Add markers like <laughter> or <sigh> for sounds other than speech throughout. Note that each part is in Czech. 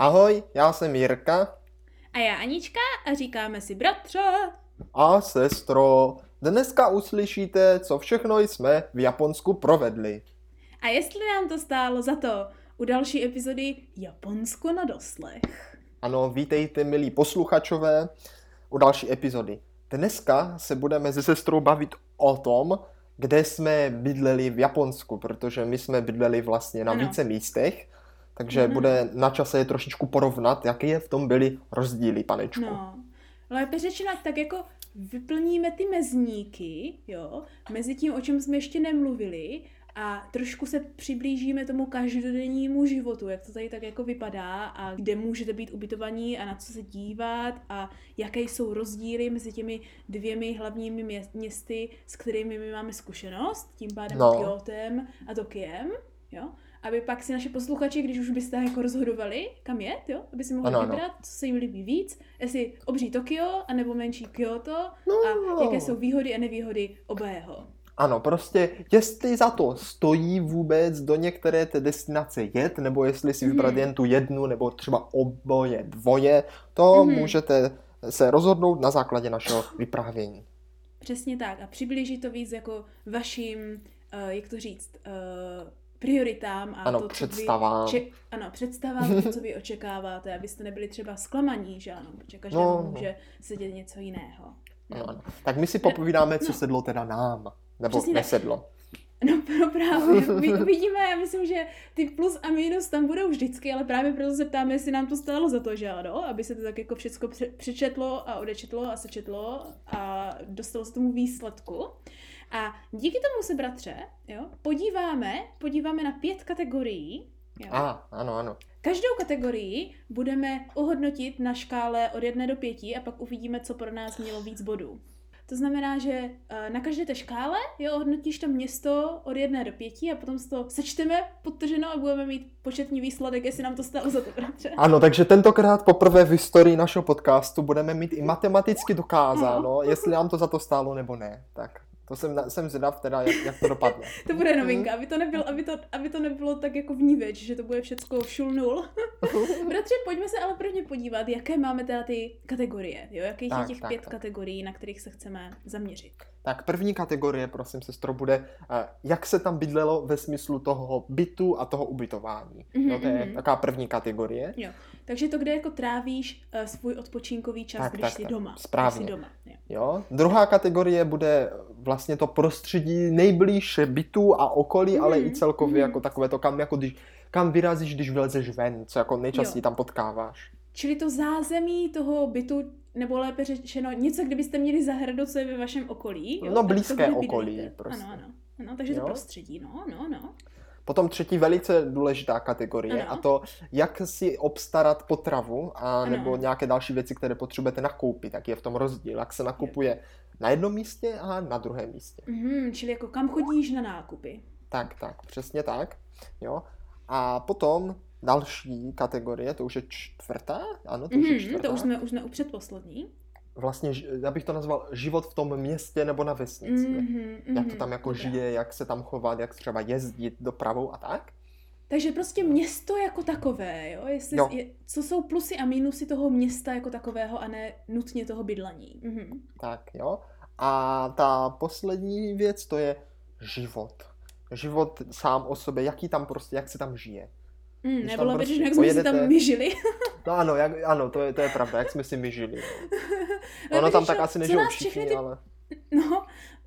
Ahoj, já jsem Jirka. A já Anička a říkáme si bratře. A sestro, dneska uslyšíte, co všechno jsme v Japonsku provedli. A jestli nám to stálo za to u další epizody Japonsko na doslech. Ano, vítejte milí posluchačové u další epizody. Dneska se budeme se sestrou bavit o tom, kde jsme bydleli v Japonsku, protože my jsme bydleli vlastně na Ano. více místech, takže Mhm. bude na čase je trošičku porovnat, jaké je v tom byly rozdíly, panečku. No, lépe řečeno, tak jako vyplníme ty mezníky, jo, mezi tím, o čem jsme ještě nemluvili a trošku se přiblížíme tomu každodennímu životu, jak to tady tak jako vypadá a kde můžete být ubytovaní a na co se dívat a jaké jsou rozdíly mezi těmi dvěmi hlavními mě- městy, s kterými my máme zkušenost, tím pádem no. Kyotem a Tokiem, jo, aby pak si naši posluchači, když už byste jako rozhodovali, kam jet, jo, aby si mohli Ano, ano, ano. vybrat, co se jim líbí víc, jestli obří Tokio, anebo menší Kyoto No. a jaké jsou výhody a nevýhody obého. Ano, prostě jestli za to stojí vůbec do některé té destinace jet, nebo jestli si vybrat Mhm. jen tu jednu, nebo třeba oboje, dvoje, to Mhm. můžete se rozhodnout na základě našeho vyprávění. Přesně tak a přiblíží to víc jako vašim, uh, jak to říct, uh, prioritám a Ano, to, co představám. Vy, če- ano, představám to, co vy očekáváte, abyste nebyli třeba zklamaní, že ano, protože každému No, no, no. může se dět něco jiného. Ano, ano. Tak my si popovídáme, co No. sedlo teda nám, nebo Přesně tak. nesedlo. No pro právě, my uvidíme, já myslím, že ty plus a minus tam budou vždycky, ale právě proto se ptáme, jestli nám to stálo za to, že ano, aby se to tak jako všechno pře- přečetlo a odečetlo a sečetlo a dostalo se tomu výsledku. A díky tomu se, bratře, jo, podíváme, podíváme na pět kategorií, jo. A, ano, ano. Každou kategorii budeme ohodnotit na škále od 1 do 5 a pak uvidíme, co pro nás mělo víc bodů. To znamená, že eh, na každé té škále jo, ohodnotíš to město od 1 do 5 a potom to sečteme podtrženo a budeme mít početní výsledek, jestli nám to stálo za to, bratře. Ano, takže tentokrát poprvé v historii našeho podcastu budeme mít i matematicky dokázáno, jestli nám to za to stálo nebo ne. Tak to jsem, jsem zvědav teda, jak, jak to dopadne. <laughs> To bude novinka, aby to, nebylo, aby, to, aby to nebylo tak jako vníveč, že to bude všecko šul nul. <laughs> Bratře, pojďme se ale prvně podívat, jaké máme teda ty kategorie, jo? Jakých Tak, je těch tak, pět tak. kategorií, na kterých se chceme zaměřit. Tak první kategorie, prosím, sestro, bude, eh, jak se tam bydlelo ve smyslu toho bytu a toho ubytování. Mhm, No, to je mhm. taková první kategorie. Jo. Takže to, kde jako trávíš uh, svůj odpočinkový čas, Tak, když tak, jsi tak. doma. Správně. Když jsi doma. Jo. Jo. Druhá kategorie bude vlastně to prostředí nejblíž bytu a okolí, Mhm, ale i celkově mhm. jako takové to, kam, jako když, kam vyrazíš, když vylezeš ven, co jako nejčastěji Jo. tam potkáváš. Čili to zázemí toho bytu, nebo lépe řečeno, něco, kdybyste měli zahradu, co je ve vašem okolí. Jo? No, tak to, blízké kde bydlíte. okolí prostě. Ano, ano. ano takže Jo. to prostředí, no, no, no. Potom třetí velice důležitá kategorie Ano. a to, jak si obstarat potravu a Ano, nebo nějaké další věci, které potřebujete nakoupit, tak je v tom rozdíl, jak se nakupuje na jednom místě a na druhém místě. Mhm, čili jako kam chodíš na nákupy. Tak, tak, přesně tak. Jo. A potom další kategorie, to už je čtvrtá? Ano, to už je Mhm, čtvrtá. to už jsme, už jsme u předposlední. Vlastně, já bych to nazval život v tom městě nebo na vesnici. Mhm, Jak to tam jako dobrá. žije, jak se tam chovat, jak třeba jezdit dopravou a tak. Takže prostě město jako takové, jo? Jestli, Jo. Je, co jsou plusy a mínusy toho města jako takového a ne nutně toho bydlení. Mhm. Tak, jo. A ta poslední věc, to je život. Život sám o sobě, jaký tam prostě, jak se tam žije. Mm, Když nebylo by, prostě jak jsme si tam my žili. No ano, jak, ano to, je, to je pravda, jak jsme si my žili. No. <laughs> Ono tam tak asi nežijou všichni, ty- ale... <laughs> No,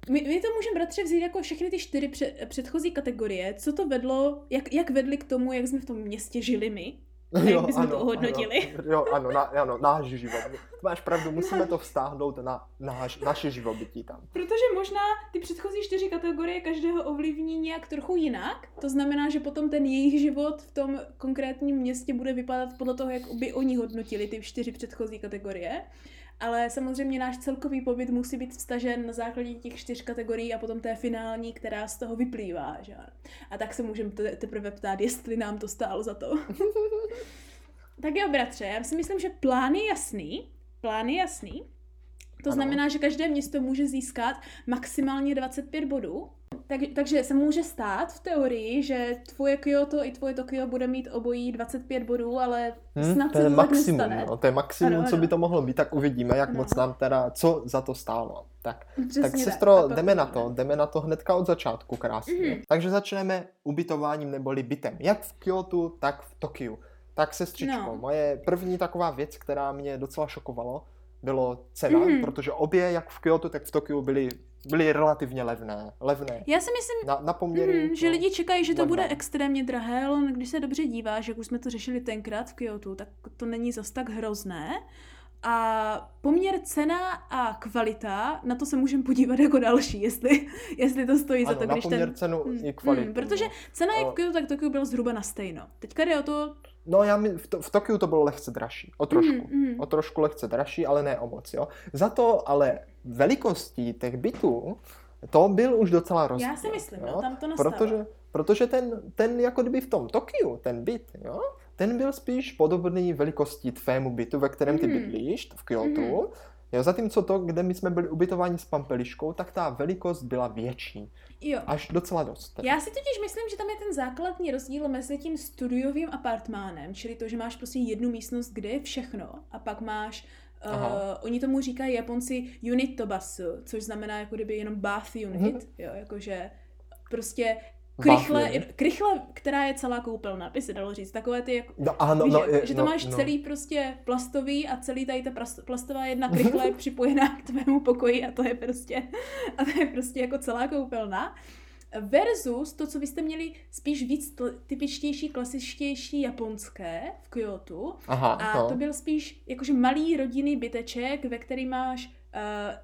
my, my to můžeme bratře vzít jako všechny ty čtyři před, předchozí kategorie. Co to vedlo, jak, jak vedli k tomu, jak jsme v tom městě žili my? A jak bychom to ohodnotili? Ano, jo, ano, na, ano, náš život. Máš pravdu, musíme to vztáhnout na náš, naše živobytí tam. Protože možná ty předchozí čtyři kategorie každého ovlivní nějak trochu jinak. To znamená, že potom ten jejich život v tom konkrétním městě bude vypadat podle toho, jak by oni hodnotili ty čtyři předchozí kategorie. Ale samozřejmě náš celkový pobyt musí být vstažen na základě těch čtyř kategorií a potom té finální, která z toho vyplývá. Že? A tak se můžeme te- teprve ptát, jestli nám to stálo za to. <laughs> tak jo, bratře, já si myslím, že plán je jasný. Plán je jasný. To ano. znamená, že každé město může získat maximálně 25 bodů. Tak, takže se může stát v teorii, že tvoje Kyoto i tvoje Tokio bude mít obojí 25 bodů, ale Hm, snad to se to tak maximum, nestane. no, to je maximum, Ano, co by to mohlo být, tak uvidíme, jak Ano. moc nám teda, co za to stálo. Tak, Přesně tak sestro, pak jdeme na to, jdeme na to hnedka od začátku krásně. Mhm. Takže začneme ubytováním neboli bytem, jak v Kyotu, tak v Tokiu. Tak sestřičko, No. moje první taková věc, která mě docela šokovalo, bylo cena, Mhm. protože obě, jak v Kyotu, tak v Tokiu, byly, byly relativně levné. Levné. Já si myslím, Na, na poměry... Mm, že no, lidi čekají, že to levné. bude extrémně drahé, ale když se dobře díváš, jak už jsme to řešili tenkrát v Kyoto, tak to není zas tak hrozné. A poměr cena a kvalita, na to se můžeme podívat jako další, jestli, jestli to stojí za Ano, to, na když poměr ten... cenu Mm, i kvalitu. mm, protože no. cena jak v Kyoto, tak Tokyo bylo zhruba na stejno. Teďka jde o to... No já mi, v, to, v Tokiu to bylo lehce dražší, o trošku. Mm, mm. O trošku lehce dražší, ale ne o moc, jo. Za to ale velikostí těch bytů, to byl už docela rozdíl. Já si myslím, jo? no, tam to nastává. Protože, protože ten, ten jako kdyby v tom Tokiu, ten byt, jo, ten byl spíš podobný velikostí tvému bytu, ve kterém ty Mhm. bydlíš, v Kyotu. Mhm. Jo, zatímco to, kde my jsme byli ubytováni s Pampeliškou, tak ta velikost byla větší. Jo. Až docela dost. Já si totiž myslím, že tam je ten základní rozdíl mezi tím studiovým apartmánem, čili to, že máš prostě jednu místnost, kde je všechno, a pak máš Uh, oni tomu říkají Japonci unit tobasu, což znamená jako kdyby jenom bath unit, Mhm. jo, jakože prostě krychle, krychle, která je celá koupelna, by se dalo říct, takové ty jako No, ano, Víš, no, jak- je- že to no, máš no. celý prostě plastový a celý tady ta plas- plastová jedna krychle je <laughs> připojená k tvému pokoji a to je prostě, a to je prostě jako celá koupelna. Versus to, co vy jste měli spíš víc typičtější, klasičtější japonské v Kyoto. Aha, A no. to byl spíš jakože malý rodinný byteček, ve který máš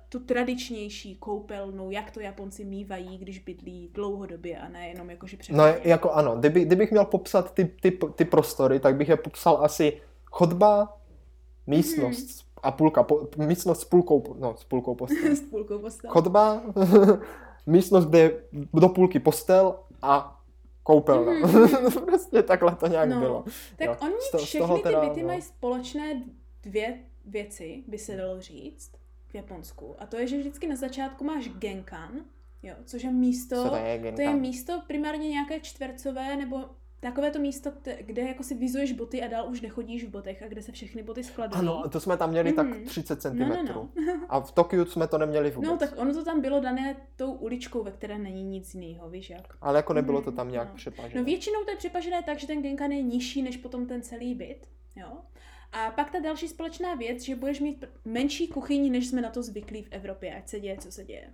tu tradičnější koupelnu, jak to Japonci mývají, když bydlí dlouhodobě a ne jenom jakože No přechodně. jako ano, kdyby, kdybych měl popsat ty, ty, ty prostory, tak bych je popsal asi chodba, místnost Mhm. a půlka, po, místnost s půlkou, no s půlkou postel. <laughs> S půlkou postel. Chodba, <laughs> místnost, kde je do půlky postel a koupelna. Mhm. <laughs> prostě takhle to nějak No, bylo. Tak Jo, oni z to- z všechny toho ty byty no. mají společné dvě věci, by se dalo říct, v Japonsku. A to je, že vždycky na začátku máš genkan, jo, což je místo, Co to je, to je místo primárně nějaké čtvercové, nebo takové to místo, kde- jako si vyzuješ boty a dál už nechodíš v botech a kde se všechny boty skladují. Ano, to jsme tam měli tak Mhm. 30 cm. No, no, no. <laughs> A v Tokiu jsme to neměli vůbec. No, tak ono to tam bylo dané tou uličkou, ve které není nic jiného, víš jak. Ale jako nebylo to Mhm, tam nějak no. přetažené. No většinou to je přepažené tak, že ten genkan je nižší než potom ten celý byt, jo. A pak ta další společná věc, že budeš mít menší kuchyni, než jsme na to zvyklí v Evropě, ať se děje, co se děje.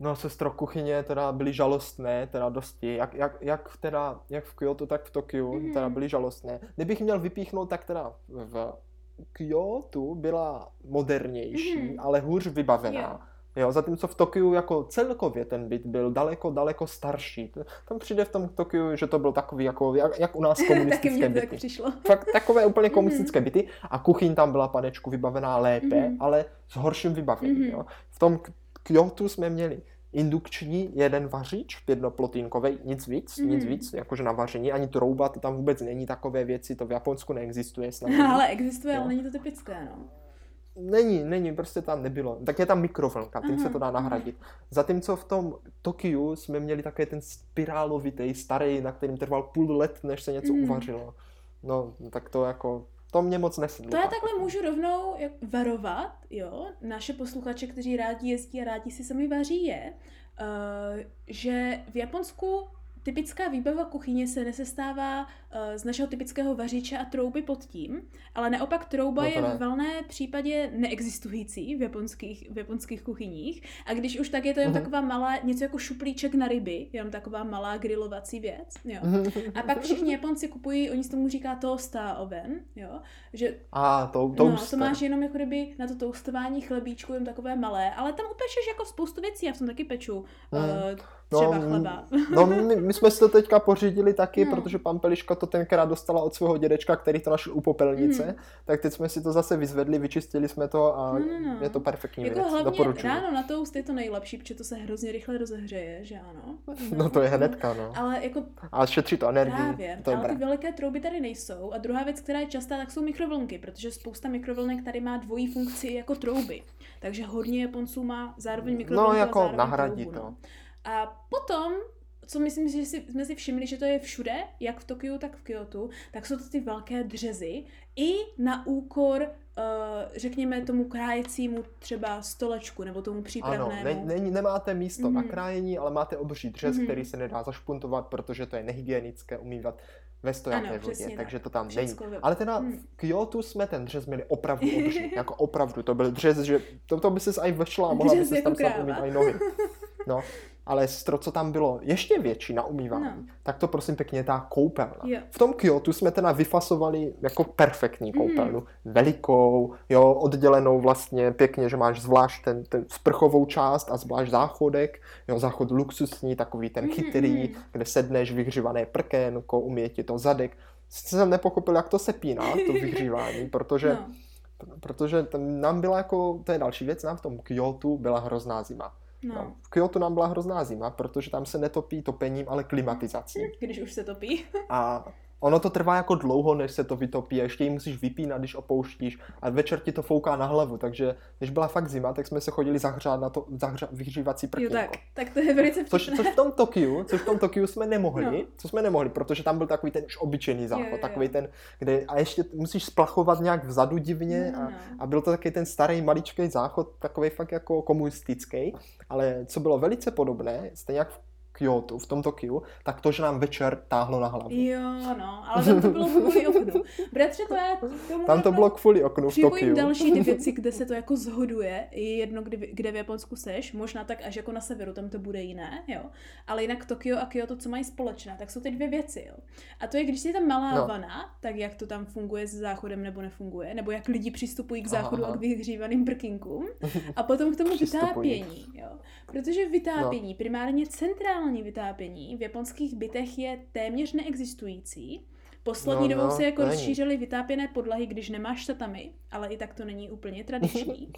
No, sestro, kuchyně teda byly žalostné, teda dosti, jak, jak, jak, teda, jak v Kyoto, tak v Tokiu, Mhm. teda byly žalostné. Kdybych měl vypíchnout, tak teda v Kyoto byla modernější, Mhm. ale hůř vybavená. Jo, zatímco v Tokiu jako celkově ten byt byl daleko, daleko starší. Tam přijde v tom Tokiu, že to byl takový jako, jak, jak u nás <laughs> komunistické to tak byty. přišlo. Fakt takové úplně Mhm. komunistické byty a kuchyň tam byla panečku vybavená lépe, Mhm. ale s horším vybavením. Mhm. Jo. V tom K- Kyotu jsme měli indukční jeden vařič, jednoplotínkový, nic víc, nic Mhm. víc, jakože na vaření, ani trouba, to tam vůbec není takové věci, to v Japonsku neexistuje snad. <laughs> ale existuje, ale není to typické, no. Není, není, prostě tam nebylo. Tak je tam mikrovlnka, tím se to dá nahradit. Zatímco v tom Tokiu jsme měli také ten spirálovitý, starý, na kterým trval půl let, než se něco Mhm. uvařilo. No, tak to jako, to mě moc nesedlo. To já tak. takhle můžu rovnou varovat, jo, naše posluchače, kteří rádi jezdí a rádi si sami vaří, je, uh, že v Japonsku typická výbava kuchyně se nesestává uh, z našeho typického vařiče a trouby pod tím, ale naopak trouba No to je ne. v valné případě neexistující v japonských, v japonských kuchyních a když už tak je to jen Mhm. taková malá, něco jako šuplíček na ryby, jenom taková malá grilovací věc, jo. A pak všichni Japonci kupují, oni se tomu říká toaster oven, jo, že A, to, no, toaster. to máš jenom jako kdyby na to toastování chlebíčku, jen takové malé, ale tam upečeš jako spoustu věcí, já v tom taky peču. Uh, Třeba m- chleba. <laughs> No, my, my jsme si to teďka pořídili taky, No. protože pan Peliška to tenkrát dostala od svého dědečka, který to našel u popelnice, Mhm. tak teď jsme si to zase vyzvedli, vyčistili jsme to a No, no, no. je to perfektní Jako věc, hlavně doporučuji. ráno na toast je to nejlepší, protože to se hrozně rychle rozehřeje, že ano? No to je hnedka, no. Ale jako A šetří to energii, Právě, to je ale ty dobré. veliké trouby tady nejsou. A druhá věc, která je častá, tak jsou mikrovlnky, protože spousta mikrovlnek tady má dvojí funkci jako trouby. Takže hodně Japonců má zároveň mikrovlnku No, jako a zároveň nahradí troubu, to. No. A potom, co myslím, že si, jsme si všimli, že to je všude, jak v Tokiu, tak v Kyoto, tak jsou to ty velké dřezy i na úkor, uh, řekněme, tomu krájecímu třeba stolečku nebo tomu Ano, přípravnému. ne, ne, nemáte místo na Mhm. krájení, ale máte obří dřez, Mhm. který se nedá zašpuntovat, protože to je nehygienické umývat ve stojaté Ano, vodě, přesně takže tak. to tam Všecko není. Ale teda Hmm. v Kyoto jsme ten dřez měli opravdu <laughs> obří, jako opravdu, to byl dřez, že to, to by ses aj vešla a mohla by jako tam snad kráva. umýt aj nohy. No, <laughs> ale to, co tam bylo ještě větší na umývání, No. tak to prosím pěkně ta koupelna. Jo. V tom Kyoto jsme teda vyfasovali jako perfektní Mhm. koupelnu. Velikou, jo, oddělenou vlastně pěkně, že máš zvlášť ten, ten sprchovou část a zvlášť záchodek, jo, záchod luxusní, takový ten Mhm, chytrý, mhm. kde sedneš, vyhřívané prkénko, umije ti to zadek. Sice jsem nepochopil, jak to se píná, to <laughs> vyhřívání, protože, No. protože tam nám byla jako, to je další věc, nám v tom Kyoto byla hrozná zima. No. No. V Kyoto nám byla hrozná zima, protože tam se netopí topením, ale klimatizací. Když už se topí. A ono to trvá jako dlouho, než se to vytopí, a ještě ji musíš vypínat, když opouštíš a večer ti to fouká na hlavu, takže když byla fakt zima, tak jsme se chodili zahřát na to zahřát, vyhřívací Jo, prkínko. tak, tak to je velice Což, vtipné. což v tom Tokiu, což v tom Tokiu jsme nemohli, No. co jsme nemohli, protože tam byl takový ten už obyčejný záchod, Jo, jo, jo. takový ten, kde a ještě musíš splachovat nějak vzadu divně No, a, no. a byl to taky ten starý maličký záchod, takový fakt jako komunistický, ale co bylo velice podobné, stejně jak v Kyoto, v tom Tokiu, tak to, že nám večer táhlo na hlavu. Jo, no, ale tam to bylo kvůli oknu. Bratře, to já tomu Tam to bylo kvůli oknu v Tokiu. další dvě věci, kde se to jako zhoduje, je jedno, kde, kde v Japonsku seš, možná tak až jako na severu, tam to bude jiné, jo. Ale jinak Tokio a Kyoto, co mají společné, tak jsou ty dvě věci, jo. A to je, když je tam malá No. vana, tak jak to tam funguje s záchodem nebo nefunguje, nebo jak lidi přistupují k Aha, záchodu aha. a k vyhřívaným prkinkům. <laughs> A potom k tomu vytápění, jo. Protože vytápění, primárně centrální vytápění v japonských bytech je téměř neexistující. Poslední No, dobou no, se jako není. rozšířily vytápěné podlahy, když nemáš tatami, ale i tak to není úplně tradiční.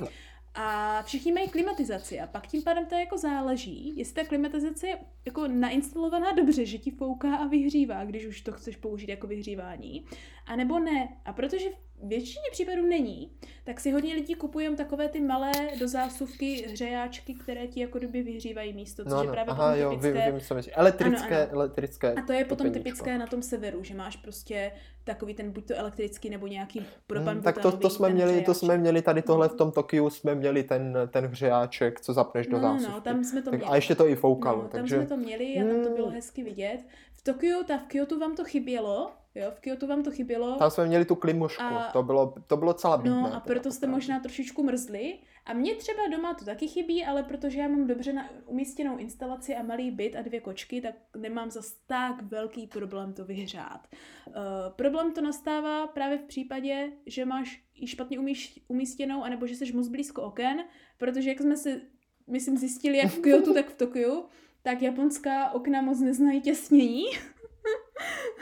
A všichni mají klimatizaci a pak tím pádem to jako záleží, jestli ta klimatizace je jako nainstalovaná dobře, že ti fouká a vyhřívá, když už to chceš použít jako vyhřívání, a nebo ne. A protože v většině případů není, tak si hodně lidí kupují takové ty malé do zásuvky hřejáčky, které ti jako doby vyhřívají místo, což No, je no, právě aha, jo, typické. vím, vím, co myslíš. Elektrické, Ano, ano. elektrické A to je potom topeníčko. typické na tom severu, že máš prostě takový ten buď to elektrický nebo nějaký propan Hmm, tak to, to jsme měli, to jsme měli tady tohle v tom Tokiu, jsme měli ten, ten hřejáček, co zapneš do no, no, zásuvky. no, tam jsme to tak, měli. a ještě to i foukalo, no, tam takže... jsme to měli a tam to bylo Hmm. hezky vidět. V Tokiu, ta v Kyoto vám to chybělo, jo, v Kyoto vám to chybělo. Tam jsme měli tu klimušku, A- to bylo, to bylo celá bídné. No a proto jste možná trošičku mrzli. A mně třeba doma to taky chybí, ale protože já mám dobře na umístěnou instalaci a malý byt a dvě kočky, tak nemám zas tak velký problém to vyhřát. Uh, problém to nastává právě v případě, že máš ji špatně umíš, umístěnou, anebo že jsi moc blízko oken, protože jak jsme se, myslím, zjistili jak v Kyoto, <laughs> tak v Tokiu, tak japonská okna moc neznají těsnění. <laughs>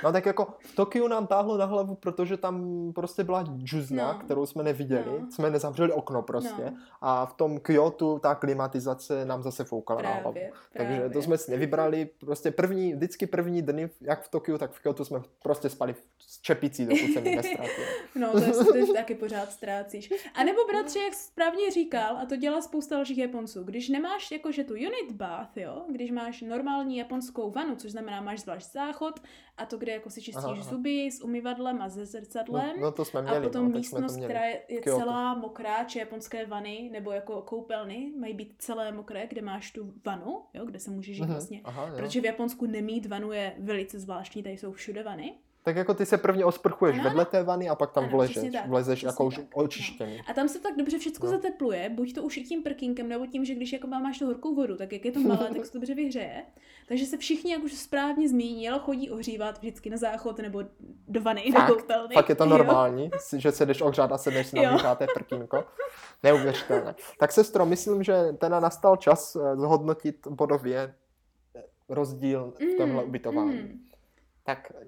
No tak jako v Tokiu nám táhlo na hlavu, protože tam prostě byla džuzna, No. kterou jsme neviděli, No. jsme nezavřeli okno prostě. No. A v tom Kyoto ta klimatizace nám zase foukala na hlavu. Právě, Takže právě. to jsme si nevybrali, prostě první, vždycky první dny, jak v Tokiu, tak v Kyoto jsme prostě spali s čepicí, dokud se mi. <laughs> No, to, je, to taky pořád ztrácíš. A nebo bratře, jak správně říkal, a to dělá spousta dalších Japonců, když nemáš jakože tu unit bath, jo, když máš normální japonskou vanu, což znamená máš zvlášť záchod a to, kde jako si čistíš Aha, aha. zuby s umyvadlem a se No, zrcadlem. no to jsme měli, a potom no, místnost, měli. která je, je Kyoto. celá mokrá, či japonské vany, nebo jako koupelny, mají být celé mokré, kde máš tu vanu, jo, kde se můžeš žít Mhm, vlastně. Aha, jo. Protože v Japonsku nemít vanu je velice zvláštní, tady jsou všude vany. Tak jako ty se prvně osprchuješ Ano, vedle té vany a pak tam Ano, vlezeš, tak, vlezeš jako už tak, očištěný. A tam se tak dobře všechno No. zatepluje, buď to už i tím prkínkem, nebo tím, že když jako máš tu horkou vodu, tak jak je to malé, tak se to dobře vyhřeje. Takže se všichni, jak už správně zmínil, chodí ohřívat vždycky na záchod nebo do vany, do Fakt? koupelny. Fakt je to Jo. normální, že se jdeš ohřát a sedneš na Jo. vyhřáté prkínko. Neuvěřitelné. Tak sestro, myslím, že teda nastal čas eh, zhodnotit bodově eh, rozdíl v tomhle Mm, ubytování. mm. Tak eh,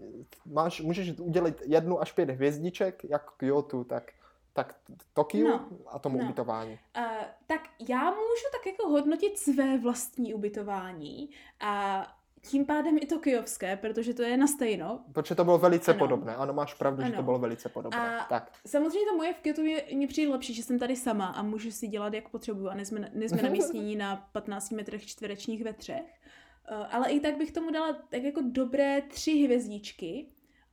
máš, můžeš udělit jednu až pět hvězdiček, jak Kyoto, tak, tak Tokiu No, a tomu no. ubytování. Uh, tak já můžu tak jako hodnotit své vlastní ubytování a tím pádem i to kyjovské, protože to je na stejno. Protože to bylo velice Ano. podobné. Ano, máš pravdu, že to Ano. bylo velice podobné. A- Tak. Samozřejmě to moje v Kyoto je, mně přijde lepší, že jsem tady sama a můžu si dělat, jak potřebuju a nejsme, nejsme na <laughs> místění na 15 metrech čtverečních ve třech. Uh, ale i tak bych tomu dala tak jako dobré tři hvězdičky.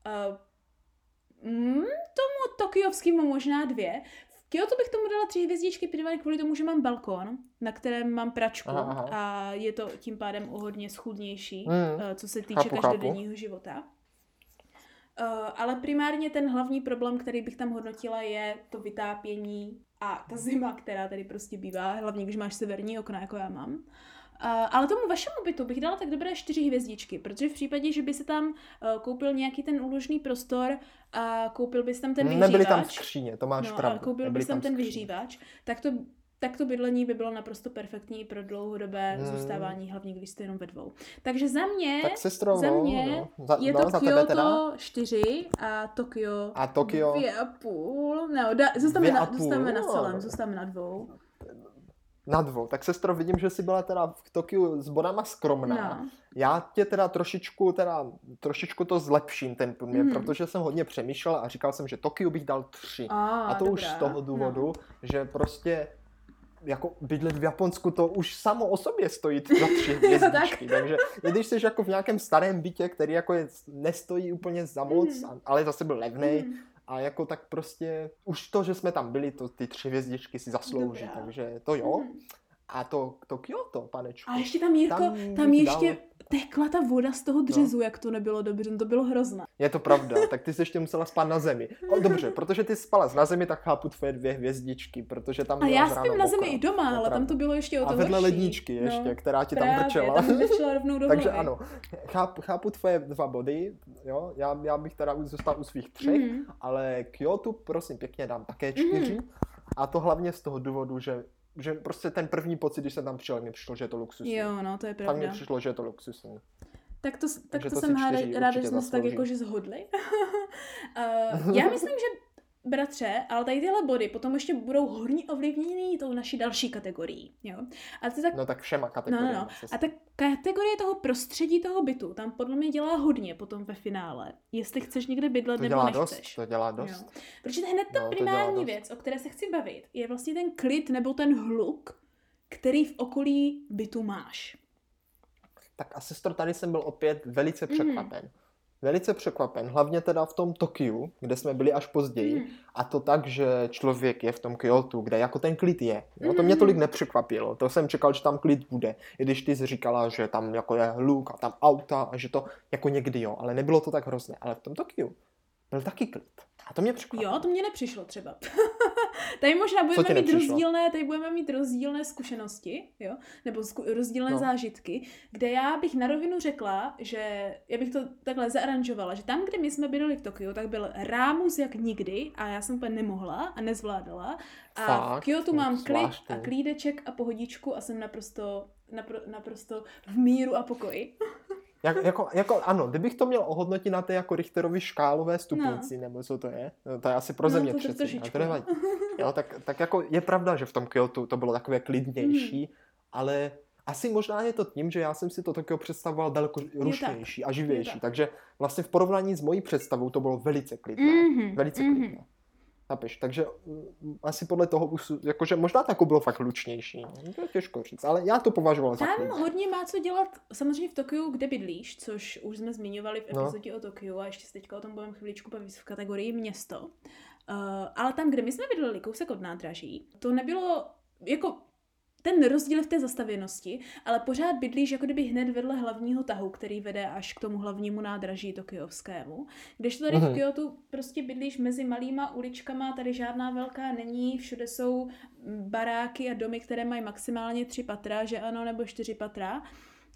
Uh, mm, tomu tokiovskému možná dvě. V Kyoto bych tomu dala tři hvězdičky primárně kvůli tomu, že mám balkon, na kterém mám pračku Aha, aha. a je to tím pádem o hodně schudnější, Mm. co se týče Chápu, chápu. každodenního života. Uh, ale primárně ten hlavní problém, který bych tam hodnotila, je to vytápění a ta zima, která tady prostě bývá, hlavně když máš severní okna, jako já mám. Uh, ale tomu vašemu bytu bych dala tak dobré čtyři hvězdičky, protože v případě, že by se tam uh, koupil nějaký ten úložný prostor a koupil bys tam ten vyhřívač, Nebyly tam skříně, to máš no, pravdu. koupil bys tam ten skříně. vyhřívač, tak to, tak to bydlení by bylo naprosto perfektní pro dlouhodobé Hmm. zůstávání, hlavně když jste jenom ve dvou. Takže za mě, Tak sestro, za mě no, za, je no, to za tebe teda. Kyoto 4 a Tokio A Tokio dvě a půl. No, da, zůstáváme, na, zůstáváme na celém, zůstáváme na dvou. Na dvou. Tak sestro, vidím, že jsi byla teda v Tokiu s bodama skromná. No. Já tě teda trošičku, teda, trošičku to zlepším ten průměr, Mhm. protože jsem hodně přemýšlel a říkal jsem, že Tokiu bych dal tři. A, A to už dobrá, z toho důvodu, No. že prostě jako bydlet v Japonsku, to už samo o sobě stojí za tři hvězdičky. <laughs> Takže když jsi jako v nějakém starém bytě, který jako je, nestojí úplně za moc, a- ale zase byl levnej, Mm. A jako tak prostě už to, že jsme tam byli, to ty tři hvězdičky si zaslouží, Dobrá. takže to jo. Mm. A to, to Kyoto, panečku. A ještě tam, Jirko, Tam tam, ještě dal- tekla ta voda z toho dřezu, jak to nebylo dobře, no to bylo hrozné. Je to pravda, <laughs> tak ty jsi ještě musela spát na zemi. O, dobře, protože ty spala na zemi, tak chápu tvoje dvě hvězdičky, protože tam A já spím na zemi i doma, ale tam to bylo ještě o to A vedle horší. ledničky ještě, No, která ti tam právě, vrčela. tam <laughs> vrčela rovnou do Takže ano, chápu, chápu tvoje dva body, jo, já, já bych teda už zůstal u svých třech, Mhm. ale Kyoto prosím pěkně dám také čtyři. Mhm. A to hlavně z toho důvodu, že, že prostě ten první pocit, když jsem tam přijel, mi přišlo, že je to luxusní. Jo, no, to je Fakt mi pravda. přišlo, že je to luxusní. Tak to, tak Takže to, to jsem ráda, ráda že jsme se tak jakože zhodli. uh, <laughs> já myslím, že bratře, ale tady tyhle body potom ještě budou hodně ovlivněny tou naší další kategorií. Jo? A to tak No tak všema No, kategoriemi. no, no. se- A ta kategorie toho prostředí toho bytu, tam podle mě dělá hodně potom ve finále. Jestli chceš někde bydlet to nebo dělá nechceš. dost, to dělá dost. Jo. Protože hned ta No, primární věc, o které se chci bavit, je vlastně ten klid nebo ten hluk, který v okolí bytu máš. Tak a sestro, tady jsem byl opět velice Mhm. překvapen. Velice překvapen, hlavně teda v tom Tokiu, kde jsme byli až později. Mm. A to tak, že člověk je v tom Kyoto, kde jako ten klid je. Jo? To mě Mhm. tolik nepřekvapilo. To jsem čekal, že tam klid bude. I když ty jsi říkala, že tam jako je hluk a tam auta a že to jako někdy jo. Ale nebylo to tak hrozné. Ale v tom Tokiu byl taky klid. A to mě překvapilo. Jo, to mě nepřišlo třeba. <laughs> tady možná budeme mít nepřišlo? rozdílné, tady budeme mít rozdílné zkušenosti, jo, nebo zku, rozdílné No. zážitky, kde já bych na rovinu řekla, že já bych to takhle zaaranžovala, že tam, kde my jsme bydleli v Tokiu, tak byl rámus jak nikdy a já jsem úplně nemohla a nezvládala. A Fakt? v Kyoto To mám klid zvláštní. a klídeček a pohodičku a jsem naprosto, napro, naprosto v míru a pokoji. <laughs> Jak, jako, jako, ano, kdybych to měl ohodnotit na té jako Richterovy škálové stupnici, nebo co to je, no, to je asi pro No, země to- to přeci, to nevadí. Jo, tak, tak jako je pravda, že v tom Kyoto to bylo takové klidnější, Mhm. ale asi možná je to tím, že já jsem si to Tokio představoval daleko rušnější a živější, tak. takže vlastně v porovnání s mojí představou to bylo velice klidné. Mhm, Velice mhm. klidné. Chápeš? Takže mm, asi podle toho, už, jakože možná to jako bylo fakt lučnější. no, To je těžko říct, ale já to považoval za Tam hodně má co dělat samozřejmě v Tokiu, kde bydlíš, což už jsme zmiňovali v No. epizodě o Tokiu a ještě se teďka o tom budeme chviličku bavit v kategorii město. Uh, ale tam, kde my jsme bydleli, kousek od nádraží, to nebylo jako ten rozdíl v té zastavěnosti, ale pořád bydlíš jako kdyby hned vedle hlavního tahu, který vede až k tomu hlavnímu nádraží tokiovskému. Když to tady Mhm. v Kyotu prostě bydlíš mezi malýma uličkama, tady žádná velká není, všude jsou baráky a domy, které mají maximálně tři patra, že ano, nebo čtyři patra.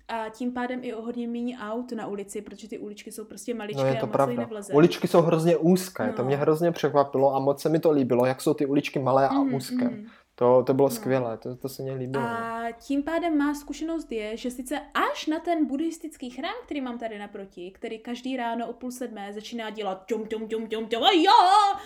A tím pádem i o hodně méně aut na ulici, protože ty uličky jsou prostě maličké No je a to moc se jí pravda. nevleze. Uličky jsou hrozně úzké, to No. mě hrozně překvapilo a moc se mi to líbilo, jak jsou ty uličky malé a Mhm, úzké. mhm. To, to bylo No. skvělé, to, to se mně líbilo. no. A tím pádem má zkušenost je, že sice až na ten buddhistický chrám, který mám tady naproti, který každý ráno o půl sedmé začíná dělat ťum, ťum, ťum, ťum, ťum, a jo!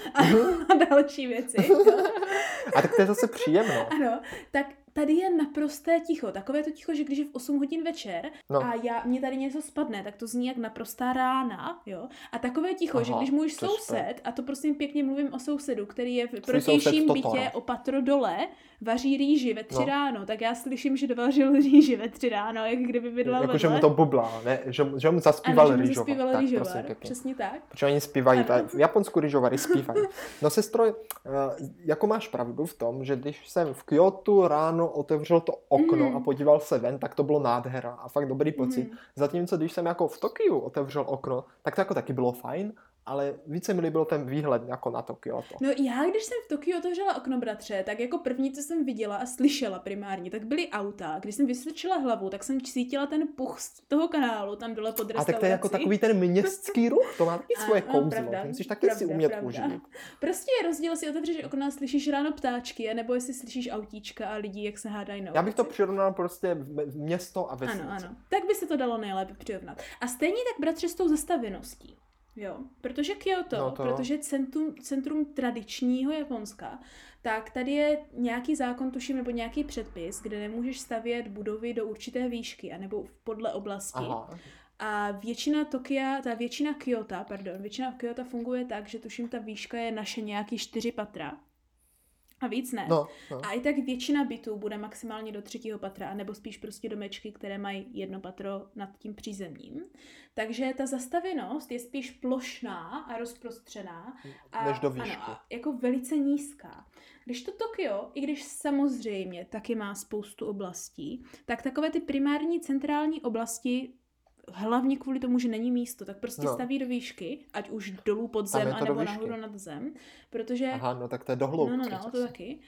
<laughs> A další věci. <laughs> A tak to je zase příjemné. Ano, tak tady je naprosté ticho. Takové to ticho, že když je v 8 hodin večer No. a já, mě tady něco spadne, tak to zní jak naprostá rána, jo. A takové ticho, že Aha, když můj soused, a to prosím pěkně mluvím o sousedu, který je v protějším bytě o patro dole, vaří rýži ve tři No. ráno, tak já slyším, že dovařil rýži ve tři ráno, jak kdyby bydlel Jako, že mu to bublá, ne? Že, že mu ano, zaspíval že mu zaspíval Tak, rýžovar, prosím pěkně. přesně tak. Protože oni zpívají, Ano. ta, v Japonsku rýžovary zpívají. No sestro, eh, jako máš pravdu v tom, že když jsem v Kyoto ráno otevřel to okno Mm. a podíval se ven, tak to bylo nádhera a fakt dobrý pocit. Mhm. Zatímco když jsem jako v Tokiu otevřel okno, tak to jako taky bylo fajn, ale více mi líbil ten výhled jako na to Kyoto. No já, když jsem v Tokiu otevřela okno, bratře, tak jako první, co jsem viděla a slyšela primárně, tak byly auta. Když jsem vystrčila hlavu, tak jsem cítila ten puch z toho kanálu tam dole pod A restaurací. tak to je jako takový ten městský <laughs> ruch, to má taky A- svoje no, kouzlo, pravda, to musíš taky si pravda, umět pravda. užít. <laughs> Prostě je rozdíl, jestli otevřeš okno a slyšíš ráno ptáčky, nebo jestli slyšíš autíčka a lidi, jak se hádají na Já bych to přirovnal prostě v město a vesnici. Ano, ano. Tak by se to dalo nejlépe přirovnat. A stejně tak, bratře, s tou zastavěností. Jo, protože Kyoto, No to protože centrum, centrum tradičního Japonska, tak tady je nějaký zákon, tuším, nebo nějaký předpis, kde nemůžeš stavět budovy do určité výšky, anebo podle oblasti. Aha. A většina Tokia, ta většina Kyoto, pardon, většina Kyoto funguje tak, že tuším, ta výška je naše nějaký čtyři patra. A víc ne. No, no. A i tak většina bytů bude maximálně do třetího patra, nebo spíš prostě domečky, které mají jedno patro nad tím přízemním. Takže ta zastavěnost je spíš plošná a rozprostřená. A, Než do výšky. Ano, a jako velice nízká. Když to Tokio, i když samozřejmě taky má spoustu oblastí, tak takové ty primární centrální oblasti hlavně kvůli tomu, že není místo, tak prostě No. staví do výšky, ať už dolů pod zem, anebo nahoru nad zem, protože Aha, no tak to je do hloubky. No, no, no, to taky.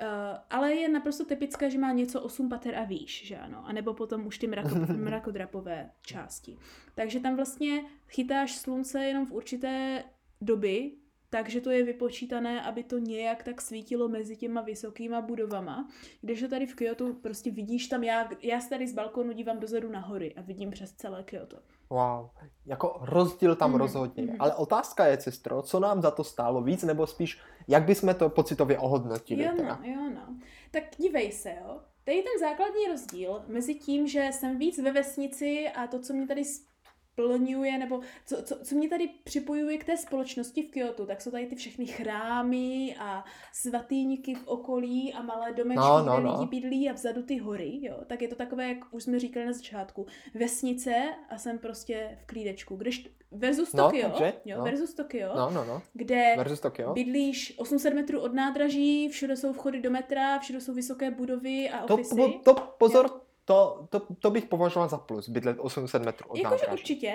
Uh, ale je naprosto typické, že má něco 8 pater a výš, že ano? A nebo potom už ty mrako, <laughs> mrakodrapové části. Takže tam vlastně chytáš slunce jenom v určité doby, takže to je vypočítané, aby to nějak tak svítilo mezi těma vysokýma budovama. Když to tady v Kyoto prostě vidíš tam, já, já se tady z balkonu dívám dozadu na hory a vidím přes celé Kyoto. Wow, jako rozdíl tam Mhm, rozhodně. mhm. Ale otázka je, sestro, co nám za to stálo víc, nebo spíš, jak bychom to pocitově ohodnotili? Jo no, jo no. Tak dívej se, jo. Tady ten základní rozdíl mezi tím, že jsem víc ve vesnici a to, co mě tady splňuje, nebo co, co, co mě tady připojuje k té společnosti v Kyoto, tak jsou tady ty všechny chrámy a svatýníky v okolí a malé domečky, No, no, kde no. lidi bydlí a vzadu ty hory, jo. Tak je to takové, jak už jsme říkali na začátku, vesnice a jsem prostě v klídečku. Když versus No, Tokio, takže, jo, no. versus Tokio, No, no, no. kde Versus Tokio. Bydlíš 800 metrů od nádraží, všude jsou vchody do metra, všude jsou vysoké budovy a To, ofisy. to, to, pozor, to, to, to bych považoval za plus, bydlet 800 metrů od Jakože určitě.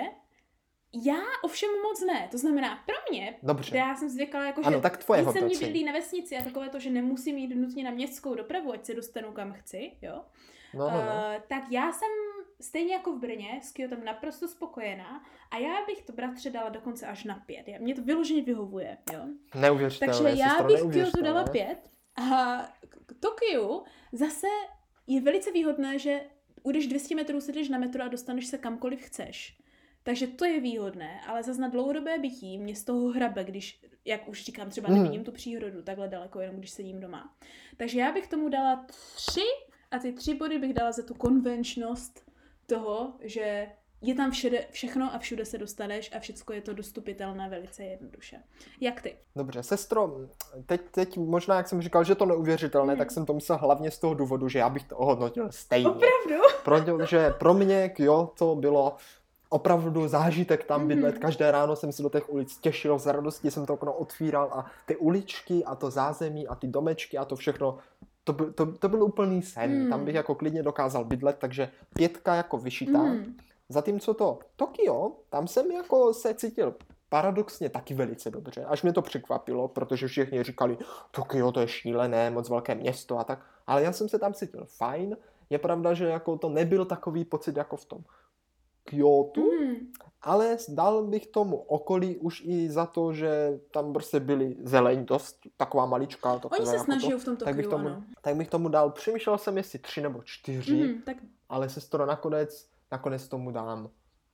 Já ovšem moc ne. To znamená, pro mě, Dobře. já jsem zvykla, jako, že Ano, tak tvoje více mě bydlí na vesnici a takové to, že nemusím jít nutně na městskou dopravu, ať se dostanu kam chci, jo. No, no, no. Uh, tak já jsem stejně jako v Brně s Kyotem naprosto spokojená a já bych to bratře dala dokonce až na pět. Já- Mě to vyloženě vyhovuje, jo. Neuvěřitelné, Takže já bych Kyoto dala pět. A k Tokiu zase je velice výhodné, že když 200 metrů sedíš na metro a dostaneš se kamkoliv chceš. Takže to je výhodné, ale zase na dlouhodobé bytí mě z toho hrabe, když, jak už říkám, třeba Mhm. nevidím tu přírodu takhle daleko, jenom když sedím doma. Takže já bych tomu dala tři a ty tři body bych dala za tu konvenčnost toho, že je tam všude, všechno a všude se dostaneš a všecko je to dostupitelné velice jednoduše. Jak ty? Dobře, sestro, teď, teď možná, jak jsem říkal, že to neuvěřitelné, Hmm. tak jsem to myslel hlavně z toho důvodu, že já bych to ohodnotil stejně. Opravdu? Protože pro mě Kyoto bylo opravdu zážitek tam Mhm. bydlet. Každé ráno jsem se do těch ulic těšil, z radosti jsem to okno otvíral a ty uličky a to zázemí a ty domečky a to všechno, to, byl, to, to byl úplný sen. Hmm. Tam bych jako klidně dokázal bydlet, takže pětka jako vyšitá. Mm. Zatímco to Tokio, tam jsem jako se cítil paradoxně taky velice dobře. Až mě to překvapilo, protože všichni říkali, Tokio to je šílené, moc velké město a tak. Ale já jsem se tam cítil fajn. Je pravda, že jako to nebyl takový pocit jako v tom Kyoto, Mm. ale dal bych tomu okolí už i za to, že tam prostě byly zeleň dost, taková maličká. Takové Oni se jako snaží to, v tom tak bych, Tokiu, tomu, ano. tak bych tomu dal, přemýšlel jsem jestli tři nebo čtyři, Mhm, tak ale sestro nakonec, nakonec tomu dám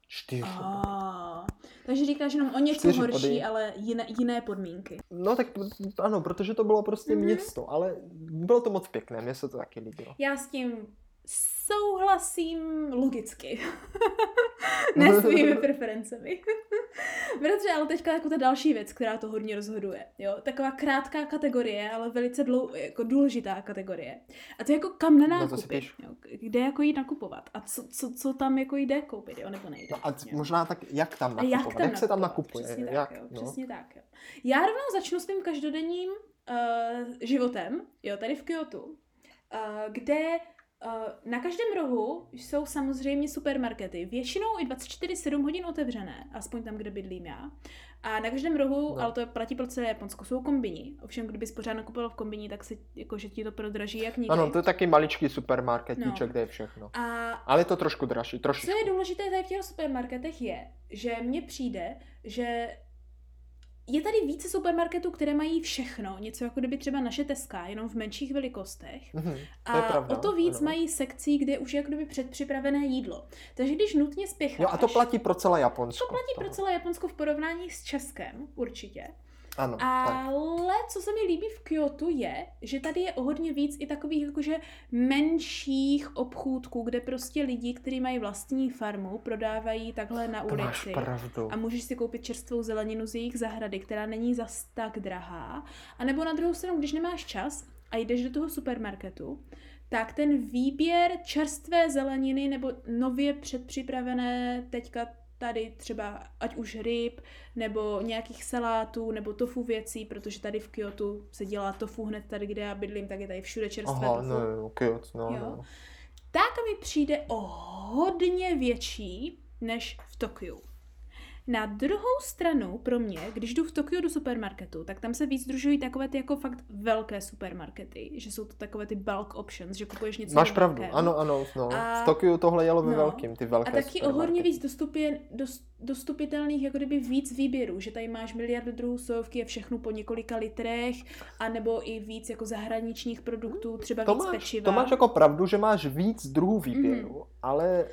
čtyři. a, takže říkáš jenom o něco Čtyři horší, body. ale jiné, jiné podmínky. No tak ano, protože to bylo prostě Mhm. město, ale bylo to moc pěkné, mně se to taky líbilo. Já s tím souhlasím logicky. <laughs> ne s tvými <laughs> preferencemi. <laughs> Protože ale teďka jako ta další věc, která to hodně rozhoduje. Jo? Taková krátká kategorie, ale velice dlou, jako důležitá kategorie. A to je jako kam na No jo? Kde jako jít nakupovat. A co, co, co tam jako jde koupit, jo? nebo nejde. No a jo? možná tak, jak tam A nakupovat, jak, jak, tam se tam nakupovat, nakupuje, Přesně jak, tak, jo, no. přesně tak, jo. Já rovnou začnu svým každodenním uh, životem, jo, tady v Kyoto, uh, kde uh, na každém rohu jsou samozřejmě supermarkety, většinou i 24-7 hodin otevřené, aspoň tam, kde bydlím já. A na každém rohu, No. ale to platí pro celé Japonsko, jsou kombini. Ovšem, kdybys pořád nakupoval v kombini, tak se, jako, že ti to prodraží jak nikdy. Ano, to je taky maličký supermarketíček, No. kde je všechno. A Ale je to trošku dražší, co trošičku. je důležité tady v těch supermarketech je, že mně přijde, že je tady více supermarketů, které mají všechno, něco jako kdyby třeba naše Teska, jenom v menších velikostech. A to je pravda, o to víc ano. mají sekcí, kde už je jako kdyby předpřipravené jídlo. Takže když nutně spěcháš, Jo, a to platí pro celé Japonsko. to platí pro celé Japonsko v porovnání s Českem, určitě. Ano, tak. Ale co se mi líbí v Kyoto je, že tady je o hodně víc i takových jakože menších obchůdků, kde prostě lidi, kteří mají vlastní farmu, prodávají takhle na To ulici. A můžeš si koupit čerstvou zeleninu z jejich zahrady, která není zas tak drahá. A nebo na druhou stranu, když nemáš čas a jdeš do toho supermarketu, tak ten výběr čerstvé zeleniny nebo nově předpřipravené teďka tady třeba ať už ryb, nebo nějakých salátů, nebo tofu věcí, protože tady v Kyoto se dělá tofu hned tady, kde já bydlím, tak je tady všude čerstvé Aha, tofu no, Kyoto, no, Jo. no. tak mi přijde o hodně větší než v Tokiu. Na druhou stranu pro mě, když jdu v Tokiu do supermarketu, tak tam se víc družují takové ty jako fakt velké supermarkety, že jsou to takové ty bulk options, že kupuješ něco Máš pravdu, velkém. ano, ano, no. A- v Tokiu tohle jelo ve no. velkým, ty velké A taky o hodně víc dostupě, dos, dostupitelných, jako kdyby víc výběrů, že tady máš miliardu druhů sojovky a všechno po několika litrech, anebo i víc jako zahraničních produktů, třeba To víc máš, pečiva. to máš jako pravdu, že máš víc druhů výběru, Mhm. ale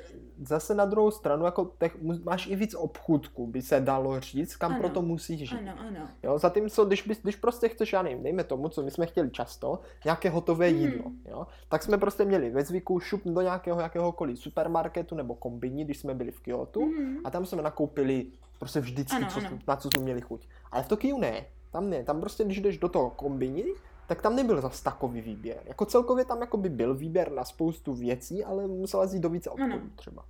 zase na druhou stranu jako těch, mu- máš i víc obchůdků, by se dalo říct, kam Ano. proto musíš žít. Ano, ano. Jo, zatímco, když, bys, když prostě chceš, já nevím, dejme tomu, co my jsme chtěli často, nějaké hotové Mhm. jídlo, jo, tak jsme prostě měli ve zvyku šup do nějakého jakéhokoliv supermarketu nebo kombini, když jsme byli v Kyoto Mhm. a tam jsme nakoupili prostě vždycky, Ano, co, ano. na co jsme měli chuť. Ale v Tokiu ne, tam ne, tam prostě, když jdeš do toho kombini, tak tam nebyl zas takový výběr. Jako celkově tam jako by byl výběr na spoustu věcí, ale musela jít do více obchodů Ano. třeba.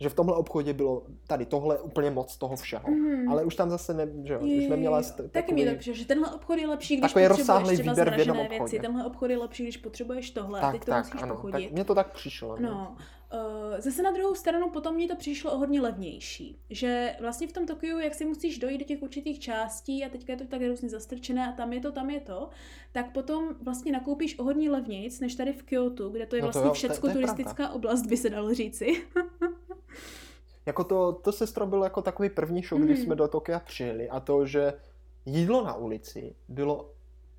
Že v tomhle obchodě bylo tady tohle úplně moc toho všeho. Mhm. Ale už tam zase ne, že jo, už neměla st- Taky mi to že tenhle obchod je lepší, když Takový potřebuješ rozsáhlý třeba výběr v jednom zmražené věci, obchodě. tenhle obchod je lepší, když potřebuješ tohle a tak, teď to tak, musíš ano, pochodit. tak mně to tak přišlo. No. No, zase na druhou stranu potom mi to přišlo o hodně levnější. Že vlastně v tom Tokiu, jak si musíš dojít do těch určitých částí a teďka je to tak různě zastrčené a tam je to, tam je to, tak potom vlastně nakoupíš o hodně levnějc, než tady v Kyoto, kde to je No vlastně to- všecko turistická oblast, by se dalo říci. <laughs> Jako to, to sestro bylo jako takový první šok, když Mhm. jsme do Tokia přijeli a to, že jídlo na ulici bylo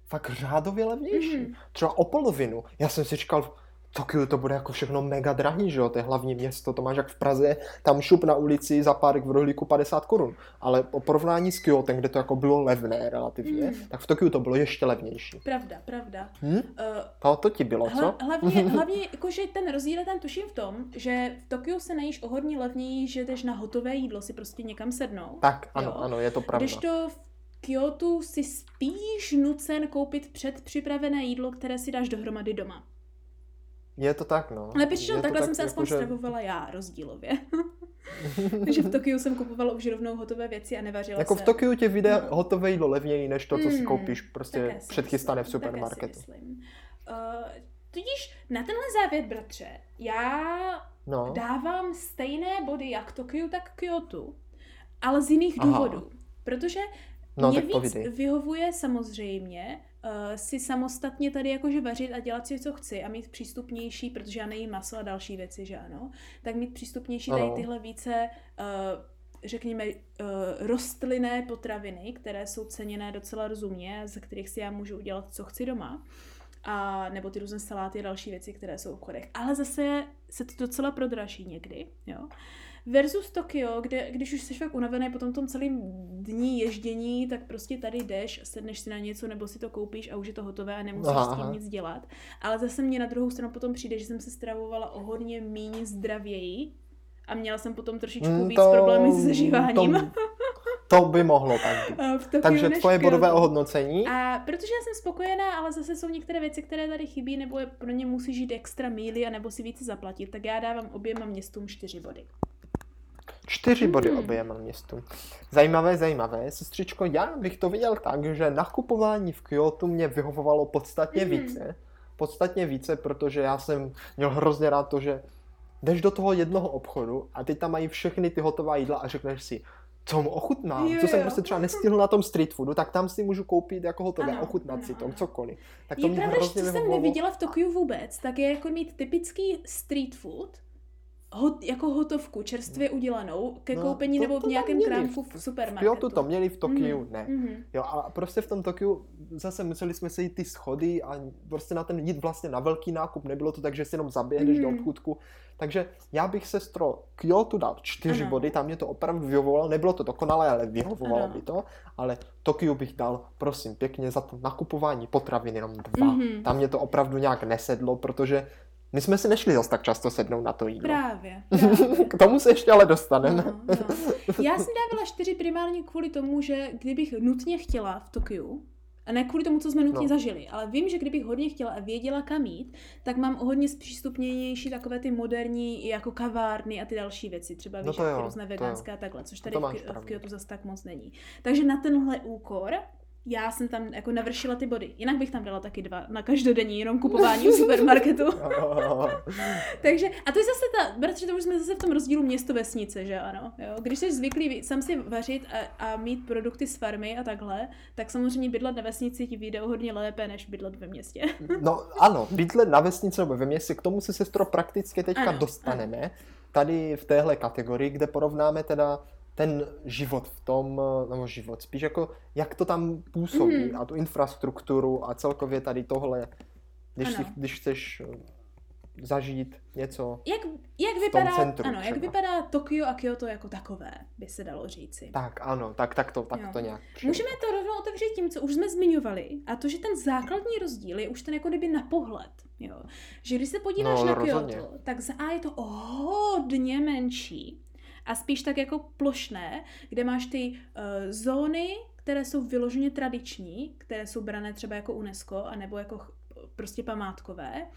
fakt řádově levnější. Mhm. Třeba o polovinu. Já jsem si říkal, Tokiu to bude jako všechno mega drahý, že jo, to je hlavní město, to máš jak v Praze, tam šup na ulici za párek v rohlíku 50 korun. Ale po porovnání s Kyotem, kde to jako bylo levné relativně, Mhm. tak v Tokiu to bylo ještě levnější. Pravda, pravda. Hm? Uh, To, to ti bylo, co? Hla, hlavně, <laughs> hlavně jakože ten rozdíl je tam tuším v tom, že v Tokiu se najíš o hodně levněji, že jdeš na hotové jídlo si prostě někam sednout. Tak, ano, Jo. ano, je to pravda. Když to v Kyoto si spíš nucen koupit předpřipravené jídlo, které si dáš dohromady doma. Je to tak, no. Ale to takhle tak, jsem se aspoň jakože- stravovala já rozdílově. <laughs> Takže v Tokiu jsem kupovala už rovnou hotové věci a nevařila Jako se. v Tokiu tě vyjde No. hotové jídlo levněji, než to, co si Mm, koupíš prostě předchystané v supermarketu. myslím. Uh, tudíž na tenhle závěr, bratře, já No, dávám stejné body jak Tokiu, tak Kyoto, ale z jiných Aha. důvodů. Protože no mě víc povídej. vyhovuje samozřejmě uh, si samostatně tady jakože vařit a dělat si, co chci a mít přístupnější, protože já nejím maso a další věci, že ano, tak mít přístupnější tady tyhle více uh, řekněme, uh, rostlinné potraviny, které jsou ceněné docela rozumně, ze kterých si já můžu udělat, co chci doma. A, nebo ty různé saláty a další věci, které jsou v obchodech. Ale zase se to docela prodraží někdy, jo. Versus Tokio, kde když už jsi fakt unavený po tom, tom celém dní ježdění, tak prostě tady jdeš, sedneš si na něco, nebo si to koupíš a už je to hotové a nemusíš aha, s tím nic dělat. Ale zase mě na druhou stranu potom přijde, že jsem se stravovala o hodně méně zdravěji a měla jsem potom trošičku mm, víc to, problémy s zažíváním. To, to by mohlo tak být. <laughs> Takže tvoje bodové ohodnocení? A protože já jsem spokojená, ale zase jsou některé věci, které tady chybí, nebo pro ně musí žít extra míly, a nebo si více zaplatit, tak já dávám oběma městům čtyři body. Čtyři body hmm. oběma městům. Zajímavé, zajímavé. Sestřičko, já bych to viděl tak, že nakupování v Kyoto mě vyhovovalo podstatně mm. více. Podstatně více, protože já jsem měl hrozně rád to, že jdeš do toho jednoho obchodu a ty tam mají všechny ty hotová jídla a řekneš si, co mu ochutnám, jo, co jsem prostě třeba <laughs> nestihl na tom street foodu, tak tam si můžu koupit jako hotové, ano, ochutnat ano, si to, cokoliv. Tak to je mě pravda, že jsem neviděla v Tokiu vůbec, tak je jako mít typický street food, hot, jako hotovku, čerstvě udělanou, ke no, koupení to, nebo v nějakém krámku v, v supermarketu. Jo, to to měli v Tokiu, mm, ne. Mm-hmm. Jo, a prostě v tom Tokiu zase museli jsme se jít ty schody a prostě na ten jít vlastně na velký nákup, nebylo to tak, že si jenom zaběhneš mm-hmm. do mhm. obchůdku. Takže já bych sestro Kyoto dal čtyři ano. body, tam mě to opravdu vyhovovalo, nebylo to dokonalé, ale vyhovovalo ano. mi to, ale Tokiu bych dal, prosím, pěkně za to nakupování potravin jenom dva. Mm-hmm. Tam mě to opravdu nějak nesedlo, protože my jsme si nešli zase tak často sednout na to jídlo. Právě. <laughs> právě. K tomu se ještě ale dostaneme. No, no. Já jsem dávala čtyři primárně kvůli tomu, že kdybych nutně chtěla v Tokiu, a ne kvůli tomu, co jsme nutně no. zažili, ale vím, že kdybych hodně chtěla a věděla, kam jít, tak mám hodně zpřístupnější takové ty moderní jako kavárny a ty další věci. Třeba no různé veganské a takhle, což tady v, v Kyoto zase tak moc není. Takže na tenhle úkor já jsem tam jako navršila ty body. Jinak bych tam dala taky dva na každodenní jenom kupování v supermarketu. <laughs> Takže, a to je zase ta, bratře, to už jsme zase v tom rozdílu město vesnice, že ano. Jo? Když jsi zvyklý sám si vařit a, a, mít produkty z farmy a takhle, tak samozřejmě bydlet na vesnici ti vyjde hodně lépe, než bydlet ve městě. <laughs> no ano, bydlet na vesnici nebo ve městě, k tomu se sestro prakticky teďka ano, dostaneme. Ano. Tady v téhle kategorii, kde porovnáme teda ten život v tom, nebo život, spíš jako jak to tam působí mm. a tu infrastrukturu a celkově tady tohle, když, si, když chceš eh, zažít něco jak, jak v vypadá, tom centru Ano, třeba. jak vypadá Tokio a Kyoto jako takové, by se dalo říci. Tak, ano, tak, tak to, tak jo. to nějak. Můžeme to rovnou otevřít tím, co už jsme zmiňovali, a to, že ten základní rozdíl je už ten jako kdyby na pohled. Jo. Že když se podíváš no, na rozhodně. Kyoto, tak za A je to hodně menší a spíš tak jako plošné, kde máš ty uh, zóny, které jsou vyloženě tradiční, které jsou brané třeba jako UNESCO, anebo jako prostě památkové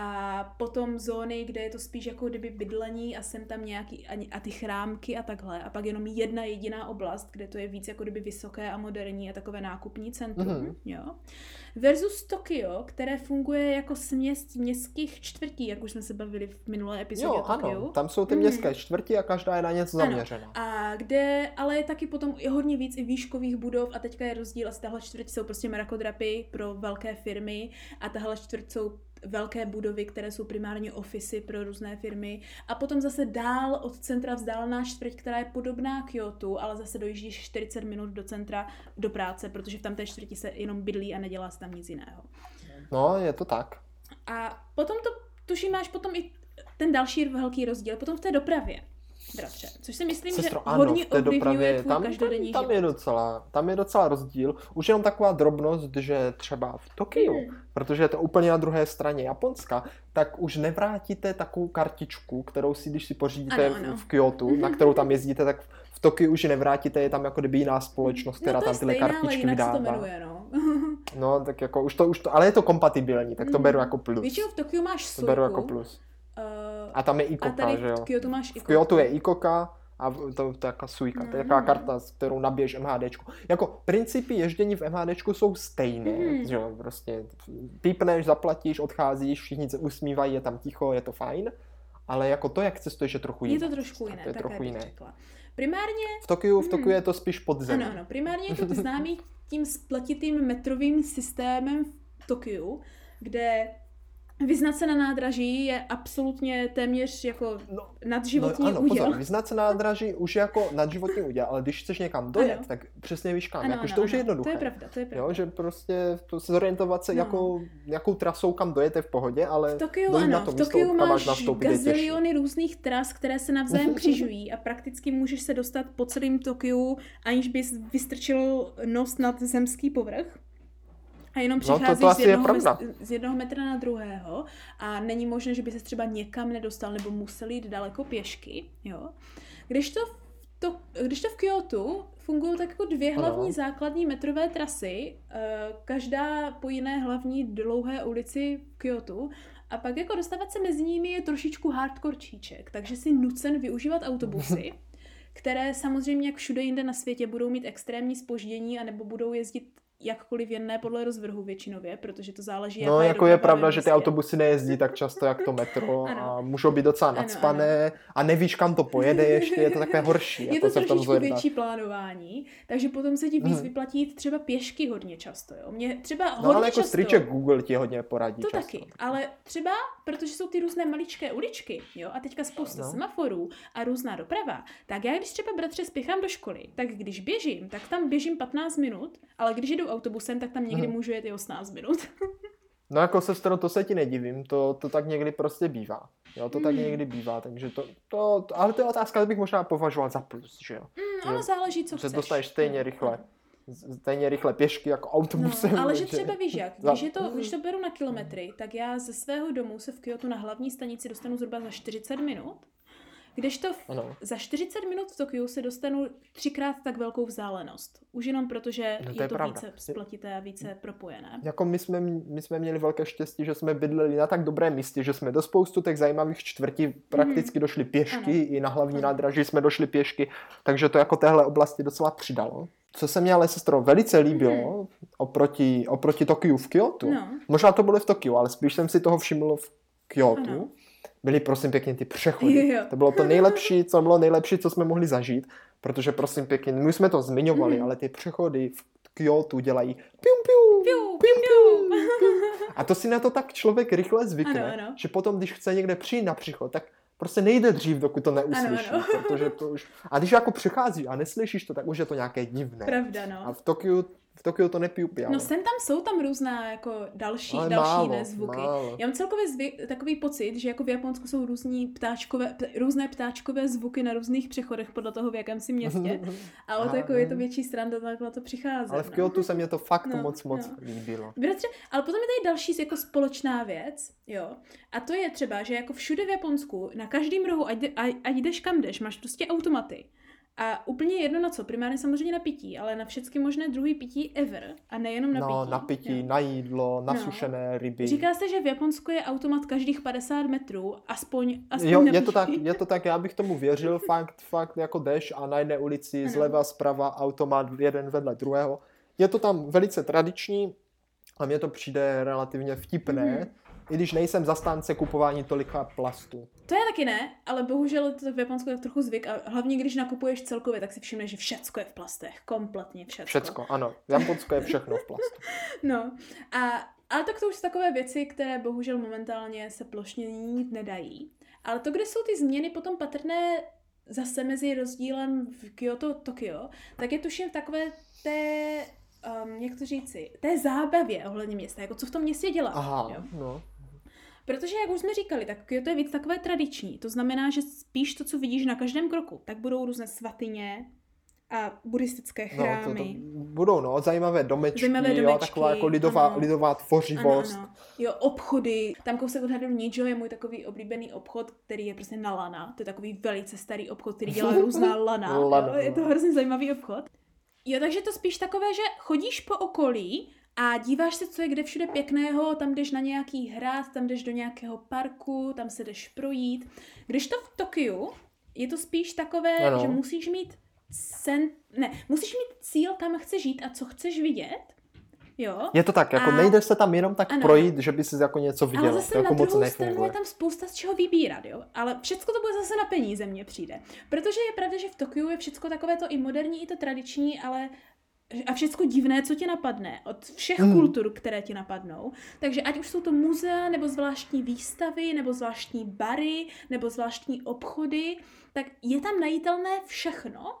a potom zóny, kde je to spíš jako kdyby bydlení a sem tam nějaký a, ty chrámky a takhle a pak jenom jedna jediná oblast, kde to je víc jako kdyby vysoké a moderní a takové nákupní centrum, mm-hmm. jo. Versus Tokio, které funguje jako směs městských čtvrtí, jak už jsme se bavili v minulé epizodě jo, Tokiu. ano, tam jsou ty městské mm. čtvrtí a každá je na něco zaměřena. A kde, ale je taky potom i hodně víc i výškových budov a teďka je rozdíl, asi tahle čtvrť jsou prostě mrakodrapy pro velké firmy a tahle čtvrť jsou velké budovy, které jsou primárně ofisy pro různé firmy. A potom zase dál od centra vzdálená čtvrť, která je podobná Kyoto, ale zase dojíždíš 40 minut do centra do práce, protože v tamté čtvrti se jenom bydlí a nedělá se tam nic jiného. No, je to tak. A potom to, tuším, máš potom i ten další velký rozdíl, potom v té dopravě bratře. Což si myslím, Sestro, že ano, hodně v té dopravě, tam, každodenní tam, tam je docela, tam je docela rozdíl. Už jenom taková drobnost, že třeba v Tokiu, hmm. protože je to úplně na druhé straně Japonska, tak už nevrátíte takovou kartičku, kterou si, když si pořídíte ano, ano. v Kyoto, na kterou tam jezdíte, tak v Tokiu už nevrátíte, je tam jako kdyby jiná společnost, která no tam tyhle stejná, kartičky ale vydává. Se to jmenuje, no. no, tak jako už to, už to, ale je to kompatibilní, tak to hmm. beru jako plus. Většinou v Tokiu máš. To beru jako plus. A tam je Ikoka, a tady že jo? v Kyoto máš Ikoka. V Kyoto je Ikoka a to, to je taková suika, mm. to je taková karta, s kterou nabiješ MHDčku. Jako principy ježdění v MHDčku jsou stejné, mm. že jo, prostě pípneš, zaplatíš, odcházíš, všichni se usmívají, je tam ticho, je to fajn, ale jako to, jak cestuješ, je trochu jiné. Je to trošku jiné, to je trochu jiné. Řekla. Primárně... V Tokiu, v Tokiu mm. je to spíš podzemí. Ano, ano, primárně je to známý <laughs> tím spletitým metrovým systémem v Tokiu, kde Vyznat se na nádraží je absolutně téměř jako No, nadživotní no, ano, úděl. pozor, vyznat se na nádraží už je jako nadživotní úděl, ale když chceš někam dojet, Ano. tak přesně víš kam, Ano, jakož ano, to už je ano, jednoduché. To je pravda, to je pravda. Jo, že prostě to se zorientovat se, No. jakou, jakou trasou kam dojete v pohodě, ale V Tokiu ano, na to v Tokiu máš je gaziliony různých tras, které se navzájem <laughs> křižují a prakticky můžeš se dostat po celém Tokiu, aniž bys vystrčil nos nad zemský povrch. A jenom No, to- to přicházíš z, je jednoho, pravda. z jednoho metra na druhého a není možné, že by se třeba někam nedostal nebo musel jít daleko pěšky. Jo? Když to, v to, když to v Kyoto fungují tak jako dvě Ano. hlavní základní metrové trasy, eh, každá po jiné hlavní dlouhé ulici v Kyoto, a pak jako dostávat se mezi nimi je trošičku hardcore číček, takže si nucen využívat autobusy, <laughs> které samozřejmě jak všude jinde na světě budou mít extrémní spoždění anebo budou jezdit jakkoliv jen ne podle rozvrhu většinově, protože to záleží, No, jako je pravda, že ty autobusy nejezdí tak často, jak to metro <laughs> Ano. a můžou být docela Ano, nadspané a nevíš, kam to pojede ještě, je to takové horší. <laughs> Je jako to trošičku větší plánování, takže potom se ti víc Mhm. vyplatí třeba pěšky hodně často. Jo? Mě třeba No hodně ale jako často, striček Google ti hodně poradí To často. taky, ale třeba, protože jsou ty různé maličké uličky, jo, a teďka spousta no. semaforů a různá doprava, tak já když třeba bratře spěchám do školy, tak když běžím, tak tam běžím 15 minut, ale když jdu autobusem, tak tam někdy Mhm. můžu jet i 18 minut. <laughs> No jako sestro, to se ti nedivím, to, to tak někdy prostě bývá. Jo, to tak Mm. někdy bývá, takže to, to, to ale to je otázka, bych možná považoval za plus, že jo. Mm, ono Že- záleží, co že chceš. dostaneš stejně rychle. Z- Stejně rychle pěšky jako autobusem. No, ale že třeba víš jak, když, je to, když to beru na kilometry, tak já ze svého domu se v Kyoto na hlavní stanici dostanu zhruba za 40 minut, kdežto v, Ano. za 40 minut v Tokiu se dostanu třikrát tak velkou vzdálenost. Už jenom proto, že No, to je je to pravda. více spletité a více propojené. Jako my jsme, my jsme měli velké štěstí, že jsme bydleli na tak dobrém místě, že jsme do spoustu těch zajímavých čtvrtí prakticky došli pěšky, Mhm. Ano. i na hlavní Ano. nádraží jsme došli pěšky, takže to jako téhle oblasti docela přidalo. Co se mě ale sestro velice líbilo oproti, oproti Tokiu v Kyoto, Mhm. No. možná to bylo v Tokiu, ale spíš jsem si toho všiml v Kyoto, Ano. Byly prosím pěkně ty přechody. Jo. To bylo to nejlepší, co bylo nejlepší, co jsme mohli zažít, protože prosím pěkně, my jsme to zmiňovali, Mhm. ale ty přechody v Kyoto dělají pium, pium, Piu, piu, piu. a to si na to tak člověk rychle zvykne, Ano, ano. že potom, když chce někde přijít na příchod, tak prostě nejde dřív, dokud to neuslyší, ano. protože to už... A když jako přichází a neslyšíš to, tak už je to nějaké divné. Pravda, A no. v Tokiu, v Tokiu to nepiju piano. No sem tam jsou tam různá jako další, Ale další málo, jiné zvuky. málo. Já mám celkově zvy, takový pocit, že jako v Japonsku jsou různí ptáčkové, p, různé ptáčkové zvuky na různých přechodech podle toho, v jakém si městě. <laughs> Ale to jako je to větší sranda takhle to přichází. Ale v no. Kyoto se mě to fakt No, moc, moc no. líbilo. Bratře, ale potom je tady další jako společná věc, jo. A to je třeba, že jako všude v Japonsku, na každém rohu, ať, ať jdeš kam jdeš, máš prostě automaty. A úplně jedno na co, primárně samozřejmě na pití, ale na všechny možné druhý pití ever. A nejenom na no, pití. na pití, jo. na jídlo, na No. sušené ryby. Říká se, že v Japonsku je automat každých 50 metrů, aspoň, aspoň Jo, na je to, tak, je to <laughs> tak, já bych tomu věřil, fakt, fakt jako jdeš a na jedné ulici Ano. zleva, zprava automat jeden vedle druhého. Je to tam velice tradiční a mně to přijde relativně vtipné, Mhm. I když nejsem zastánce kupování tolika plastu. To je taky ne, ale bohužel je to v Japonsku tak trochu zvyk a hlavně když nakupuješ celkově, tak si všimneš, že všecko je v plastech, kompletně všecko. Všecko, ano. V Japonsku je všechno v plastu. <laughs> No, a, ale tak to už jsou takové věci, které bohužel momentálně se plošně měnit nedají. Ale to, kde jsou ty změny potom patrné zase mezi rozdílem v Kyoto a Tokio, tak je tuším v takové té, um, jak to říci, té zábavě ohledně města, jako co v tom městě dělat. Aha, Jo? no. Protože, jak už jsme říkali, tak Kyoto je víc takové tradiční. To znamená, že spíš to, co vidíš na každém kroku, tak budou různé svatyně a buddhistické No, chrámy. to, to budou, no, zajímavé domečky, Zajímavé jo, domečky, taková jako lidová, ano. lidová tvořivost. Ano, ano. Jo, obchody. Tam kousek od hradu Nijo je můj takový oblíbený obchod, který je prostě na lana. To je takový velice starý obchod, který dělá <laughs> různá lana. Lana, jo, je to no. hrozně zajímavý obchod. Jo, takže to spíš takové, že chodíš po okolí a díváš se, co je kde všude pěkného, tam jdeš na nějaký hrad, tam jdeš do nějakého parku, tam se jdeš projít. Když to v Tokiu, je to spíš takové, Ano. že musíš mít sen, ne, musíš mít cíl, kam chceš jít a co chceš vidět. Jo. Je to tak, jako A- nejdeš se tam jenom tak Ano. projít, že by si jako něco Ale viděl. zase to jako na moc druhou stranu je tam spousta z čeho vybírat, jo. Ale všechno to bude zase na peníze, mně přijde. Protože je pravda, že v Tokiu je všechno takové to i moderní, i to tradiční, ale a všechno divné, co tě napadne, od všech Mm. kultur, které ti napadnou. Takže ať už jsou to muzea, nebo zvláštní výstavy, nebo zvláštní bary, nebo zvláštní obchody, tak je tam najitelné všechno,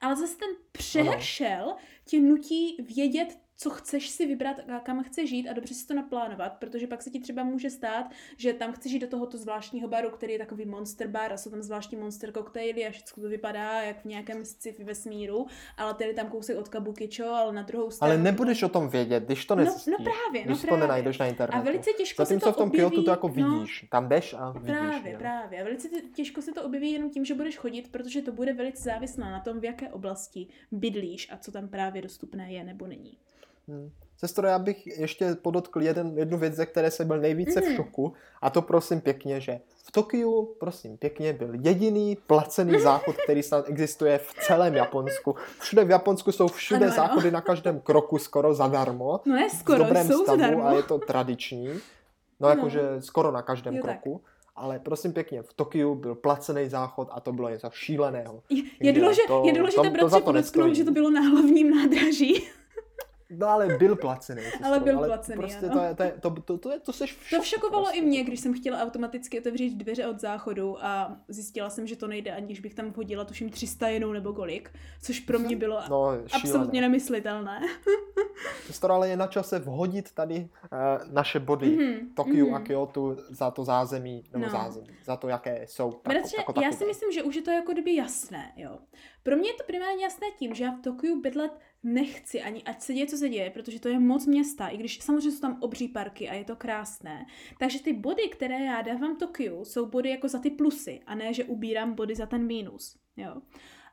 ale zase ten přehršel tě nutí vědět, co chceš si vybrat a kam chceš žít a dobře si to naplánovat, protože pak se ti třeba může stát, že tam chceš jít do tohoto zvláštního baru, který je takový monster bar a jsou tam zvláštní monster koktejly a všechno to vypadá jak v nějakém sci-fi vesmíru, ale tedy tam kousek od Kabukicho, ale na druhou stranu... Ale nebudeš o tom vědět, když to No, nezjistíš. no právě, no když to právě. nenajdeš na internetu. A velice těžko Zatímco se to v tom objeví, Kyoto to jako no. vidíš. Tam jdeš a vidíš. Právě, jo. právě. A velice těžko se to objeví jenom tím, že budeš chodit, protože to bude velice závislé na tom, v jaké oblasti bydlíš a co tam právě dostupné je nebo není. Hmm. Sestro, já bych ještě podotkl jeden, jednu věc, ze které jsem byl nejvíce v Mm. šoku, a to prosím pěkně, že v Tokiu, prosím pěkně, byl jediný placený záchod, který snad existuje v celém Japonsku. Všude v Japonsku jsou všude Ano, ano. záchody na každém kroku skoro zadarmo. No v skoro, dobrém jsou stavu zadarmo. a je to tradiční. No, jakože skoro na každém Jo, tak. kroku. Ale prosím pěkně, v Tokiu byl placený záchod a to bylo něco šíleného. Je, je, důležité, to- je důležité to- bratře to podotknout, že to bylo na hlavním nádraží. No ale byl placený. sestro, Ale byl placený, Prostě ano. to, to, to, to, to, seš v To šoku všakovalo prostě. i mě, když jsem chtěla automaticky otevřít dveře od záchodu a zjistila jsem, že to nejde, aniž bych tam vhodila tuším 300 jenou nebo kolik, což pro mě bylo No, absolutně nemyslitelné. <laughs> Sestro, ale je na čase vhodit tady uh, naše body. Mhm, Tokiu mhm. a Kyoto za to zázemí, nebo No. zázemí, za to, jaké jsou. Tako, Bratře, tako, já takové. si myslím, že už je to jako kdyby jasné, jo. Pro mě je to primárně jasné tím, že já v Tokiu bydlet nechci ani ať se děje, co se děje, protože to je moc města, i když samozřejmě jsou tam obří parky a je to krásné. Takže ty body, které já dávám Tokiu, jsou body jako za ty plusy a ne, že ubírám body za ten mínus, jo.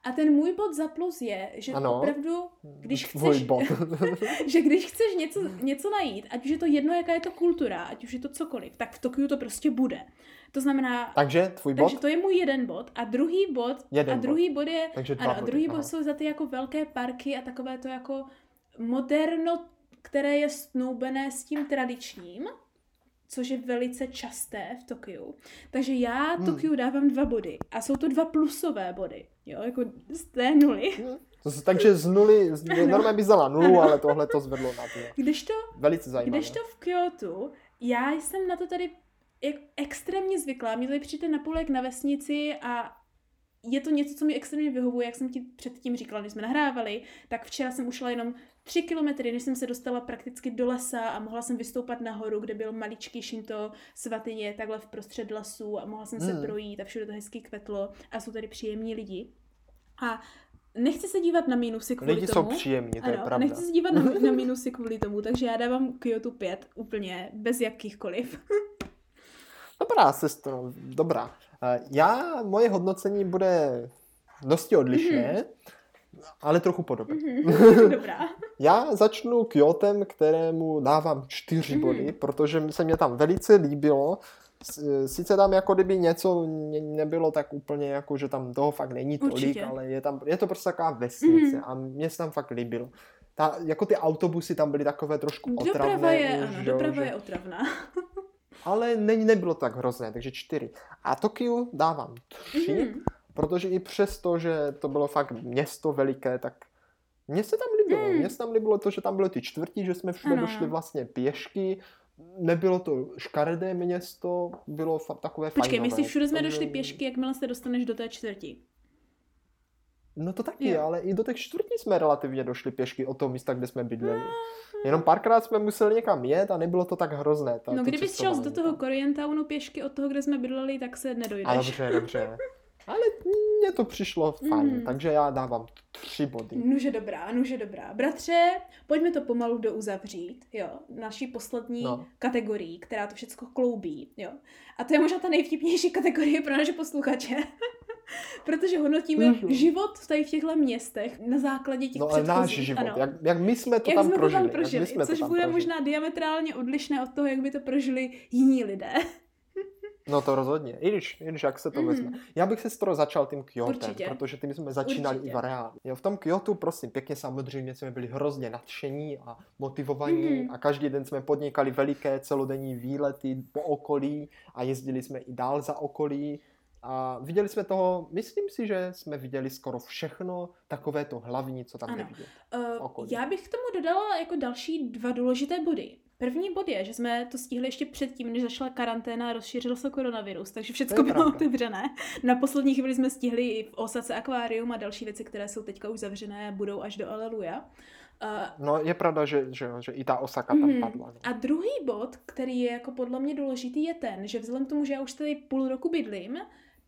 A ten můj bod za plus je, že Ano. opravdu, když chceš, bod. <laughs> že když chceš něco, něco najít, ať už je to jedno, jaká je to kultura, ať už je to cokoliv, tak v Tokiu to prostě bude. To znamená, Takže tvůj bod? takže to je můj jeden bod. A druhý bod, Jeden a bod. druhý bod je, Takže ano, a body, druhý aha. bod jsou za ty jako velké parky a takové to jako moderno, které je snoubené s tím tradičním, což je velice časté v Tokiu. Takže já Hmm. Tokiu dávám dva body. A jsou to dva plusové body. Jo, jako z té nuly. To se- Takže z nuly, z, <laughs> normálně bys dala nulu, Ano. ale tohle to zvedlo na dvě. Když to Velice zajímavé. Když to v Kyoto, já jsem na to tady jak extrémně zvyklá. Mě tady přijde na půl jak na vesnici a je to něco, co mi extrémně vyhovuje, jak jsem ti předtím říkala, když jsme nahrávali, tak včera jsem ušla jenom tři kilometry, než jsem se dostala prakticky do lesa a mohla jsem vystoupat nahoru, kde byl maličký šinto svatyně, takhle v prostřed lesů a mohla jsem se Hmm. projít a všude to hezky kvetlo a jsou tady příjemní lidi. A nechci se dívat na mínusy kvůli Lidi jsou tomu. příjemní, to je Ano, pravda. nechci se dívat na, na <laughs> minusy kvůli tomu, takže já dávám Kyoto 5 úplně bez jakýchkoliv. <laughs> Dobrá, sestro, dobrá. Eh, Já, moje hodnocení bude dosti odlišné, ale trochu podobné. Mhm, <laughs> Dobrá. Já začnu Kyotem, kterému dávám čtyři Mhm. body, protože se mě tam velice líbilo. S- Sice tam jako kdyby něco ne- nebylo tak úplně jako, že tam toho fakt není tolik, Určitě. ale je tam, je to prostě taková vesnice Mhm. a mě se tam fakt líbilo. Ta, jako ty autobusy tam byly takové trošku otravné. Doprava je, už, ano, jo, doprava že- je otravná. <laughs> ale ne, nebylo tak hrozné, takže čtyři. A Tokiu dávám tři, Mhm. protože i přesto, že to bylo fakt město veliké, tak mně se tam líbilo. Mm. Mně se tam líbilo to, že tam byly ty čtvrtí, že jsme všude Ano, došli vlastně pěšky. Nebylo to škaredé město, bylo fa- takové Počkej, fajnové. myslíš, všude jsme Takže- došli pěšky, jakmile se dostaneš do té čtvrti. No to taky, Jo. ale i do těch čtvrtí jsme relativně došli pěšky od toho místa, kde jsme bydleli. Jenom párkrát jsme museli někam jet a nebylo to tak hrozné. Ta, No, to kdybys šel do toho tam. Koreantownu pěšky od toho, kde jsme bydleli, tak se A nedojdeš. dobře, dobře. <laughs> Ale mně to přišlo fajn, Mm. takže já dávám tři body. Nuže dobrá, nuže dobrá. Bratře, pojďme to pomalu douzavřít, jo, naší poslední No. no. kategorii, která to všechno kloubí, jo. A to je možná ta nejvtipnější <laughs> kategorie pro naše posluchače, <laughs> protože hodnotíme Mhm. život tady v těchto městech na základě těch No ale náš život, ano. jak, jak my jsme to jak tam jsme prožili. to tam jak my prožili, jsme to což tam bude prožili. možná diametrálně odlišné od toho, jak by to prožili jiní lidé. No to rozhodně, i když, i když jak se to Mhm. vezme. Já bych se skoro začal tím Kyotem, protože tím jsme začínali Určitě. i v areálu. Jo, v tom Kyotu, prosím, pěkně samozřejmě jsme byli hrozně nadšení a motivovaní Mhm. a každý den jsme podnikali veliké celodenní výlety po okolí a jezdili jsme i dál za okolí. A viděli jsme toho, myslím si, že jsme viděli skoro všechno, takové to hlavní, co tam Ano. je. Uh, já bych k tomu dodala jako další dva důležité body. První bod je, že jsme to stihli ještě předtím, než zašla karanténa a rozšířil se koronavirus, takže všechno bylo pravda. otevřené. Na poslední chvíli jsme stihli i v Osace akvárium a další věci, které jsou teďka už zavřené budou až do Aleluja. Uh, No je pravda, že, že, že i ta Osaka tam Mhm. padla. No. A druhý bod, který je jako podle mě důležitý, je ten, že vzhledem k tomu, že já už tady půl roku bydlím,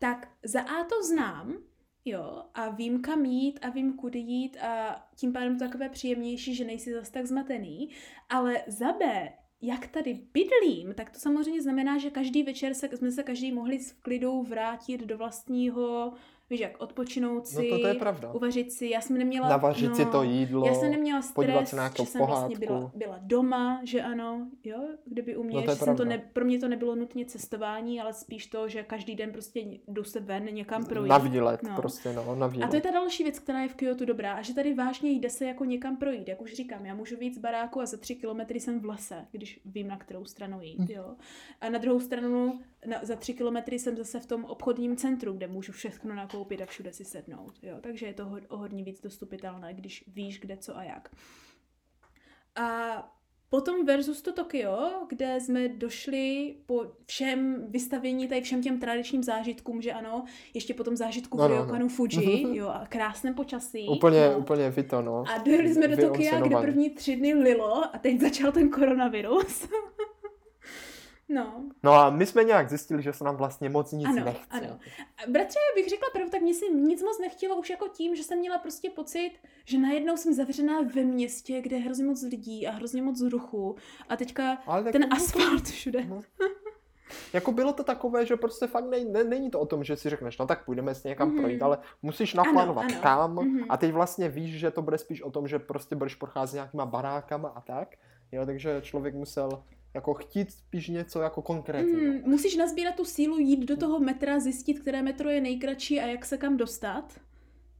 tak za A to znám, jo, a vím kam jít a vím kudy jít a tím pádem to takové příjemnější, že nejsi zas tak zmatený, ale za B, jak tady bydlím, tak to samozřejmě znamená, že každý večer se, jsme se každý mohli s klidou vrátit do vlastního, víš jak, odpočinout si, No to, to je pravda. uvařit si, já jsem neměla... Navařit no, si to jídlo. já jsem neměla podívat stres, se na že jsem vlastně byla, byla doma, že ano, jo, kdyby u mě, No to že jsem to ne, pro mě to nebylo nutně cestování, ale spíš to, že každý den prostě jdu se ven někam projít. Na výlet, No. prostě, no, na výlet. A to je ta další věc, která je v Kyoto dobrá, a že tady vážně jde se jako někam projít. Jak už říkám, já můžu víc z baráku a za tři kilometry jsem v lese, když vím, na kterou stranu jít. Hm. Jo. A na druhou stranu, na, za tři kilometry jsem zase v tom obchodním centru, kde můžu všechno nakoupit a všude si sednout. Jo. Takže je to ho, o hodně víc dostupitelné, když víš, kde co a jak. A Potom versus to Tokio, kde jsme došli po všem vystavění, tady všem těm tradičním zážitkům, že ano, ještě po tom zážitku No, no, no. Fuji, <laughs> jo, a krásném počasí. Úplně, no. úplně vito, no. A dojeli jsme do Tokia, kde první tři dny lilo a teď začal ten koronavirus. <laughs> no. No a my jsme nějak zjistili, že se nám vlastně moc nic Ano, nechce. ano. Bratře, bych řekla pravdu, tak mě si nic moc nechtělo už jako tím, že jsem měla prostě pocit, že najednou jsem zavřená ve městě, kde je hrozně moc lidí a hrozně moc ruchu a teďka Ale ten to- asfalt všude. No. Jako bylo to takové, že prostě fakt ne, ne, není to o tom, že si řekneš, no tak půjdeme si někam Mhm. projít, ale musíš naplánovat Ano, ano. kam Mhm. a teď vlastně víš, že to bude spíš o tom, že prostě budeš procházet nějakýma barákama a tak. Jo, takže člověk musel jako chtít spíš něco jako konkrétního. Mm, musíš nazbírat tu sílu, jít do toho metra, zjistit, které metro je nejkratší a jak se kam dostat.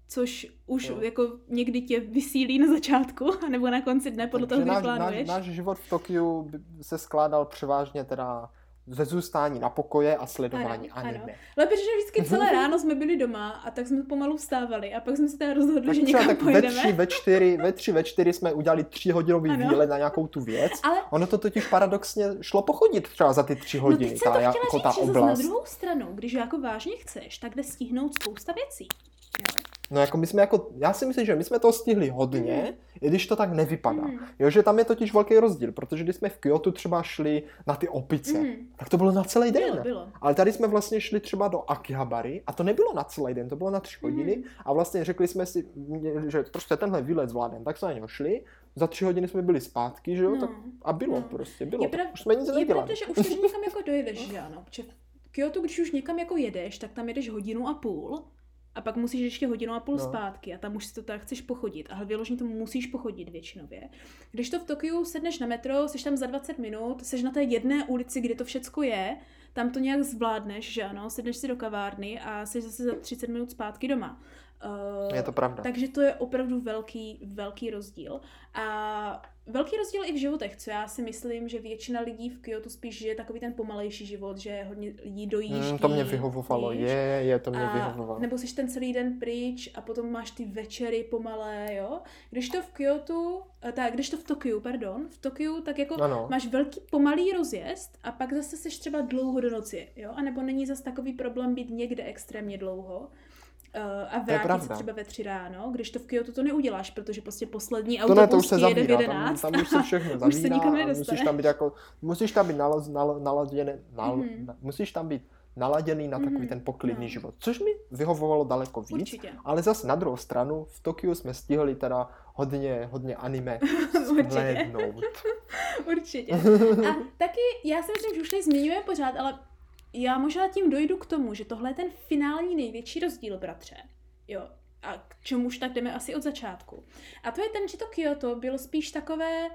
Což už Jo. jako někdy tě vysílí na začátku, <laughs> nebo na konci dne, podle toho, Takže kdy náš, plánuješ. náš, náš život v Tokiu se skládal převážně teda ze zůstání na pokoje a sledování Ano, ano. anime. Ale protože vždycky celé <laughs> ráno jsme byli doma a tak jsme pomalu vstávali a pak jsme se teda rozhodli, Tak že někam tak ve pojedeme. tři, ve čtyři, ve tři, ve čtyři jsme udělali tříhodinový Ano. výlet na nějakou tu věc. Ale Ono to totiž paradoxně šlo pochodit třeba za ty tři no hodiny, teď jsem ta, to jako chtěla ta říct, že zase na oblast. druhou stranu, když jako vážně chceš, tak jde stihnout spousta věcí. Jo. No jako my jsme jako, já si myslím, že my jsme toho stihli hodně, i když to tak nevypadá. Mhm. Jo, že tam je totiž velký rozdíl, protože když jsme v Kyoto třeba šli na ty opice, Mhm. tak to bylo na celý den. Bylo, bylo. Ale tady jsme vlastně šli třeba do Akihabary a to nebylo na celý den, to bylo na tři Mhm. hodiny a vlastně řekli jsme si, že prostě tenhle výlet zvládneme, tak jsme na něho šli, za tři hodiny jsme byli zpátky, že jo, No. tak a bylo No. prostě, bylo, Je to. prav- už jsme nic Je nedělali. pravda, že už to, někam <laughs> jako dojedeš, že ano. Kyoto, když už někam jako jedeš, tak tam jedeš hodinu a půl a pak musíš ještě hodinu a půl No. zpátky a tam už si to tak chceš pochodit. Ale vyloženě to musíš pochodit většinově. Když to v Tokiu sedneš na metro, jsi tam za 20 minut, jsi na té jedné ulici, kde to všecko je, tam to nějak zvládneš, že ano, sedneš si do kavárny a jsi zase za 30 minut zpátky doma. Uh, Je to pravda. takže to je opravdu velký, velký rozdíl. A velký rozdíl i v životech, co já si myslím, že většina lidí v Kyoto spíš žije takový ten pomalejší život, že hodně lidí dojíždí. Mm, to mě vyhovovalo, je, je, to mě a, vyhovovalo. Nebo jsi ten celý den pryč a potom máš ty večery pomalé, jo. Když to v Kyoto, eh, tak, když to v Tokiu, pardon, v Tokiu, tak jako Ano. máš velký pomalý rozjezd a pak zase seš třeba dlouho do noci, jo. A nebo není zase takový problém být někde extrémně dlouho. Uh, a vrátit se třeba ve tři ráno, když to v Kyoto to neuděláš, protože prostě poslední To autobus ne, to už se jede v 11 tam, tam už se všechno zavírá <laughs> už se nikam musíš tam být jako, musíš tam být nalo, nalo, naladěný, nal, Mhm. na, musíš tam být naladěný na takový Mhm, ten poklidný no. život, což mi vyhovovalo daleko víc, Určitě. ale zase na druhou stranu v Tokiu jsme stihli teda hodně, hodně anime <laughs> Určitě. <laughs> Určitě. A taky, já si myslím, že už tady zmiňujeme pořád, ale já možná tím dojdu k tomu, že tohle je ten finální největší rozdíl, bratře. Jo. A k čemuž tak jdeme asi od začátku. A to je ten, že to Kyoto bylo spíš takové,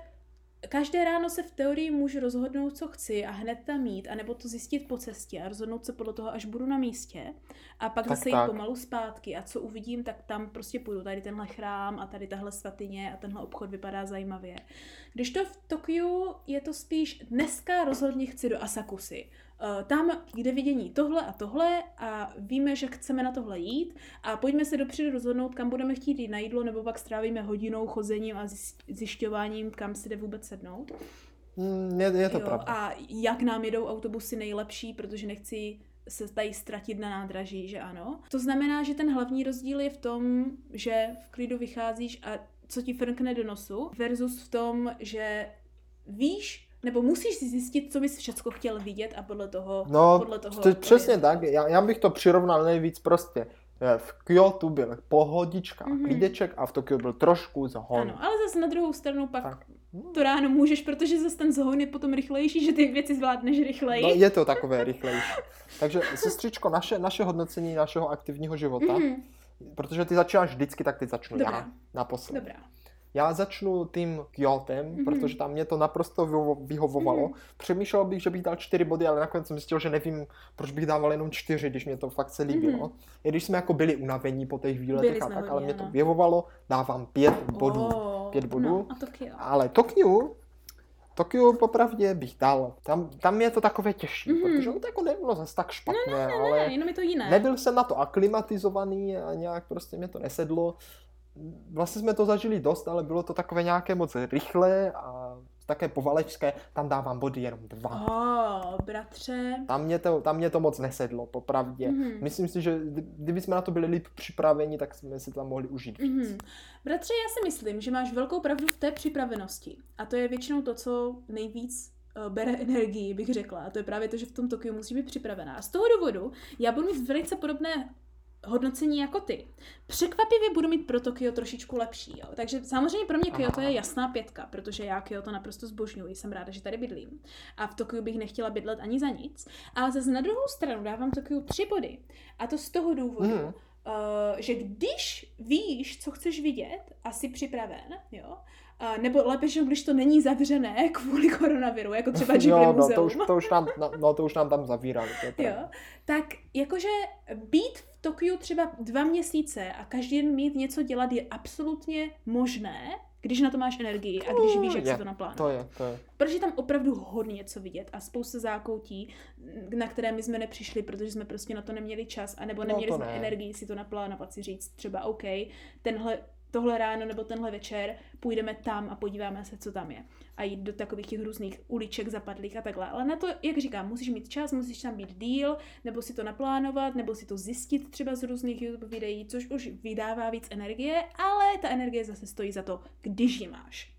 každé ráno se v teorii můžu rozhodnout, co chci a hned tam mít, anebo to zjistit po cestě a rozhodnout se podle toho, až budu na místě. A pak Tak, zase jít tak. pomalu zpátky a co uvidím, tak tam prostě půjdu. Tady tenhle chrám a tady tahle svatyně a tenhle obchod vypadá zajímavě. Když to v Tokiu je to spíš dneska rozhodně chci do Asakusy. Uh, tam jde vidění tohle a tohle a víme, že chceme na tohle jít a pojďme se dopředu rozhodnout, kam budeme chtít jít na jídlo, nebo pak strávíme hodinou chozením a zjišťováním, kam si jde vůbec sednout. Mm, je, je to jo, pravda. A jak nám jedou autobusy nejlepší, protože nechci se tady ztratit na nádraží, že ano. To znamená, že ten hlavní rozdíl je v tom, že v klidu vycházíš a co ti frkne do nosu, versus v tom, že víš, nebo musíš si zjistit, co bys všechno chtěl vidět a podle toho... No, podle toho to, přesně tak. Já, já bych to přirovnal nejvíc prostě. Eh, v Kyoto byl pohodička, mm-hmm. klídeček a v Tokiu byl trošku zhon. Ano, ale zase na druhou stranu pak tak. to ráno můžeš, protože zase ten zhon je potom rychlejší, že ty věci zvládneš rychleji. No je to takové rychlejší. Takže sestřičko, naše, naše hodnocení našeho aktivního života, mm-hmm. protože ty začínáš vždycky, tak teď začnu Dobrá. já naposled. Dobrá. Já začnu tím Kyotem, mm-hmm. protože tam mě to naprosto vyhovovalo. Mm-hmm. Přemýšlel bych, že bych dal čtyři body, ale nakonec jsem zjistil, že nevím, proč bych dával jenom čtyři, když mě to fakt se líbilo. Mm-hmm. I když jsme jako byli unavení po těch výletech a tak, ale mě to vyhovovalo, dávám pět bodů. Oh, pět bodů. No, a Tokio. Ale Tokio, Tokio popravdě bych dal. Tam, tam je to takové těžší, mm-hmm. protože to jako nebylo zase tak špatné, no, ne, ne, ale ne, jenom je to jiné. nebyl jsem na to aklimatizovaný a nějak prostě mě to nesedlo vlastně jsme to zažili dost, ale bylo to takové nějaké moc rychlé a také povalečské, tam dávám body jenom dva. Oh, bratře. Tam mě to, tam mě to moc nesedlo, popravdě. Mm-hmm. Myslím si, že kdyby jsme na to byli líp připraveni, tak jsme si tam mohli užít víc. Mm-hmm. Bratře, já si myslím, že máš velkou pravdu v té připravenosti. A to je většinou to, co nejvíc uh, bere energii, bych řekla. A to je právě to, že v tom Tokiu musí být připravená. A z toho důvodu já budu mít velice podobné hodnocení jako ty. Překvapivě budu mít pro Tokio trošičku lepší. Jo. Takže samozřejmě pro mě Kyoto je jasná pětka, protože já Kyoto naprosto zbožňuji. Jsem ráda, že tady bydlím. A v Tokiu bych nechtěla bydlet ani za nic. Ale zase na druhou stranu dávám Tokiu tři body. A to z toho důvodu, mm. uh, že když víš, co chceš vidět a jsi připraven, jo, Uh, nebo lépe, že když to není zavřené kvůli koronaviru, jako třeba <laughs> Ghibli jo, no, to už, to už nám, no, no, to už nám tam zavírali. To <laughs> jo, tak jakože být v Tokiu třeba dva měsíce a každý den mít něco dělat je absolutně možné, když na to máš energii a když víš, jak je, se to naplánuje. To je, to je. Protože tam opravdu hodně něco vidět a spousta zákoutí, na které my jsme nepřišli, protože jsme prostě na to neměli čas, anebo no, neměli jsme ne. energii si to naplánovat, si říct třeba OK, tenhle tohle ráno nebo tenhle večer půjdeme tam a podíváme se, co tam je. A jít do takových těch různých uliček zapadlých a takhle. Ale na to, jak říkám, musíš mít čas, musíš tam být díl, nebo si to naplánovat, nebo si to zjistit třeba z různých YouTube videí, což už vydává víc energie, ale ta energie zase stojí za to, když ji máš.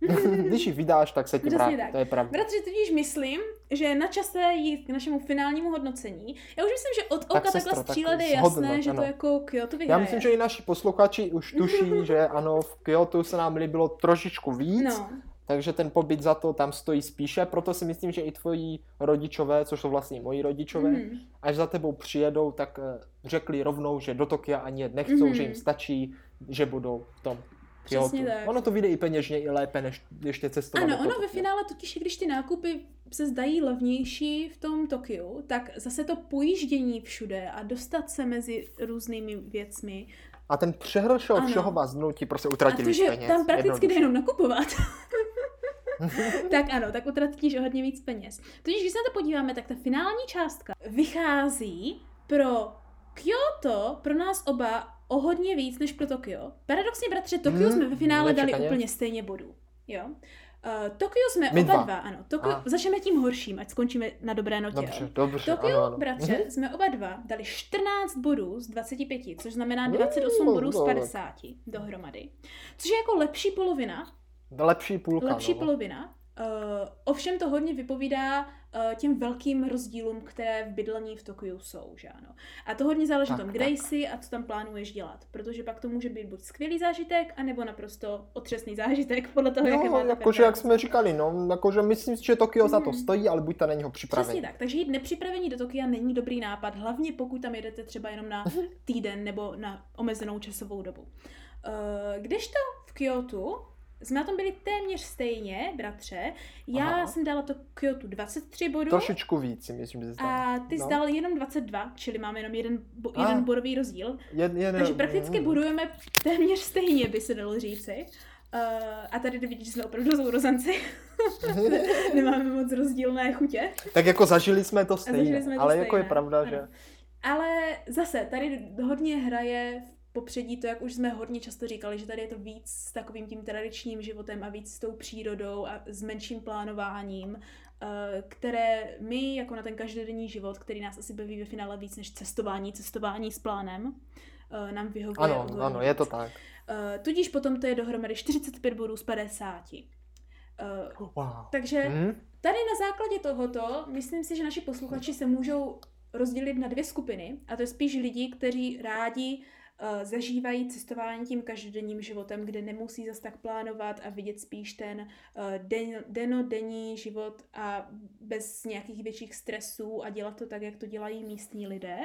<laughs> Když ji vydáš, tak se ti vrátí, to je pravda. Bratře, tudíž myslím, že na čase jít k našemu finálnímu hodnocení. Já už myslím, že od oka tak takhle střílet je jasné, hodnot, že ano. to jako Kyoto vyhraje. Já myslím, že i naši posluchači už tuší, že ano, v Kyoto se nám líbilo trošičku víc. No. Takže ten pobyt za to tam stojí spíše, proto si myslím, že i tvoji rodičové, což jsou vlastně moji rodičové, mm. až za tebou přijedou, tak eh, řekli rovnou, že do Tokia ani nechcou, mm. že jim stačí, že budou v tom Přesně tak. Ono to vyjde i peněžně i lépe, než ještě cestovat Ano, ono ve finále totiž, když ty nákupy se zdají levnější v tom Tokiu, tak zase to pojíždění všude a dostat se mezi různými věcmi. A ten přehršel všeho vás ti prostě utratil víc peněz. tam prakticky jde jenom nakupovat. <laughs> tak ano, tak utratíš o hodně víc peněz. Totiž, když se na to podíváme, tak ta finální částka vychází pro Kyoto, pro nás oba o hodně víc než pro Tokio. Paradoxně, bratře, Tokio hmm, jsme ve finále dali úplně stejně bodů. Jo. Uh, Tokio jsme My oba dva, dva ano. Tokio, začneme tím horším, ať skončíme na dobré notě. Dobře, dobře, Tokio, ano, ano. bratře, mm-hmm. jsme oba dva dali 14 bodů z 25, což znamená 28 uh, bodů z 50 dohromady. Což je jako lepší polovina. Lepší půlka, Lepší no. polovina. Uh, ovšem to hodně vypovídá uh, těm velkým rozdílům, které v bydlení v Tokiu jsou, že ano. A to hodně záleží na tom, kde jsi a co tam plánuješ dělat, protože pak to může být buď skvělý zážitek, anebo naprosto otřesný zážitek, <laughs> podle toho, no, jaké máte jakože jak jsme říkali, no, jakože myslím si, že Tokio mm. za to mhm. stojí, ale buďte na něho připraveni. Přesně tak, takže jít nepřipravení do Tokia není dobrý nápad, hlavně pokud tam jedete třeba jenom na <laughs> týden nebo na omezenou časovou dobu. Uh, kdežto v Kyoto jsme na tom byli téměř stejně, bratře. Já Aha. jsem dala to Kyoto 23 bodů. Trošičku víc, si myslím, že jsi A ty jsi no. dal jenom 22, čili máme jenom jeden, bo, jeden bodový rozdíl. Jen, jen, Takže prakticky jen, bodujeme téměř stejně, by se dalo říci. Uh, a tady jde vidět, že jsme opravdu sourozenci. <laughs> Nemáme moc rozdílné chutě. Tak jako zažili jsme to stejně, jsme to ale stejné. jako je pravda, Ano. že... Ale zase, tady hodně hraje v popředí to, jak už jsme hodně často říkali, že tady je to víc s takovým tím tradičním životem a víc s tou přírodou a s menším plánováním, eh, které my, jako na ten každodenní život, který nás asi baví ve finále víc než cestování, cestování s plánem, eh, nám vyhovuje. Ano, hodně ano, je to tak. Eh, Tudíž potom to je dohromady 45 bodů z 50. Eh, Wow. Takže Hm? Tady na základě tohoto, myslím si, že naši posluchači se můžou rozdělit na dvě skupiny, a to je spíš lidi, kteří rádi uh, zažívají cestování tím každodenním životem, kde nemusí zas tak plánovat a vidět spíš ten uh, den, denodenní život a bez nějakých větších stresů a dělat to tak, jak to dělají místní lidé.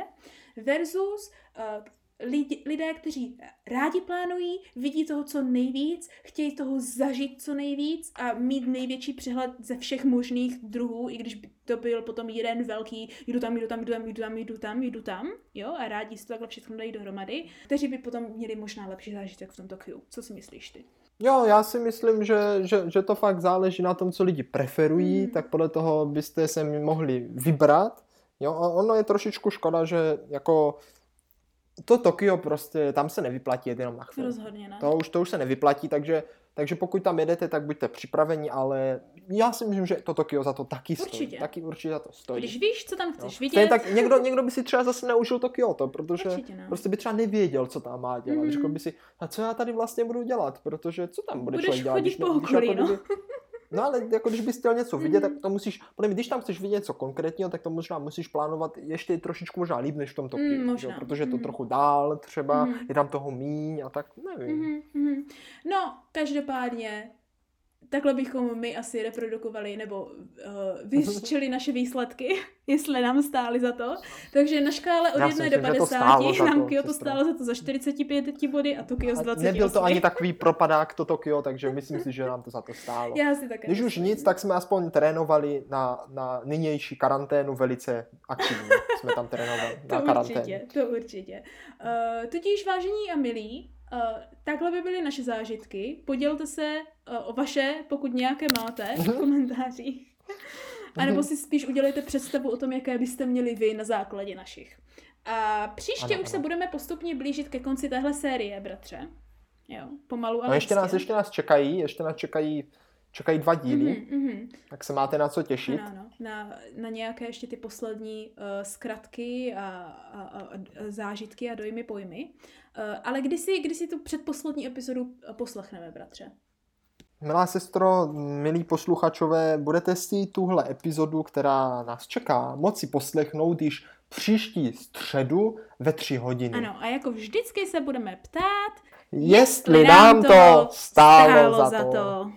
Versus uh, lidi, lidé, kteří rádi plánují, vidí toho co nejvíc, chtějí toho zažít co nejvíc a mít největší přehled ze všech možných druhů, i když by to byl potom jeden velký, jdu tam, jdu tam, jdu tam, jdu tam, jdu tam, jdu tam, jo, a rádi si to takhle všechno dají dohromady, kteří by potom měli možná lepší zážitek v tom Tokiu. Co si myslíš ty? Jo, já si myslím, že, že, že to fakt záleží na tom, co lidi preferují, Hmm. tak podle toho byste se mohli vybrat. Jo, a ono je trošičku škoda, že jako to Tokio prostě, tam se nevyplatí jet jenom na chvíli. Rozhodně, ne? To už, to už se nevyplatí, takže, takže pokud tam jedete, tak buďte připraveni, ale já si myslím, že to Tokio za to taky stojí. Určitě. Taky určitě za to stojí. Když víš, co tam chceš Stejně vidět, tak někdo, někdo by si třeba zase neužil to Kyoto, protože Určitě prostě by třeba nevěděl, co tam má dělat. Mhm. Řekl by si, a co já tady vlastně budu dělat, protože co tam bude Budeš člověk dělat? chodit když, po když okolí, jako no. kdyby- <laughs> No ale jako když bys chtěl něco vidět, Mhm. tak to musíš, podle mě, když tam chceš vidět něco konkrétního, tak to možná musíš plánovat ještě trošičku možná líp než v tom Tokiu, Mm, jo, protože je to Mhm. trochu dál třeba, Mhm. je tam toho míň a tak, nevím. Mhm, mhm. No, každopádně, takhle bychom my asi reprodukovali nebo <laughs> uh, vyřčili naše výsledky, <laughs> jestli nám stály za to. Takže na škále od Já si 1 do myslím, že to 50 stálo za nám to, Kyoto stálo za to za 45 body a Tokio z A 28. nebyl to ani takový <laughs> propadák to Tokio, takže myslím si, že nám to za to stálo. Já si také Když už nic, tak jsme aspoň trénovali na, na nynější karanténu velice aktivně. Jsme tam trénovali To na karanténu. určitě, to určitě. Uh, tudíž, vážení a milí, uh, takhle by byly naše zážitky. Podělte se o vaše, pokud nějaké máte, Mhm. v komentářích. A nebo si spíš udělejte představu o tom, jaké byste měli vy na základě našich. A příště Ano, už se ano. budeme postupně blížit ke konci téhle série, bratře. Jo, pomalu, ale No ještě nás, ještě nás čekají, ještě nás čekají, čekají dva díly, Mhm, mhm. tak se máte na co těšit. Ano, ano. Na, na nějaké ještě ty poslední uh, zkratky a, a, a, a zážitky a dojmy pojmy. Uh, ale kdy si, kdy si tu předposlední epizodu eh, poslechneme, bratře? Milá sestro, milí posluchačové, budete si tuhle epizodu, která nás čeká, moci poslechnout již příští středu ve tři hodiny. Ano, a jako vždycky se budeme ptát, Jestli nám to stálo, za to. za to.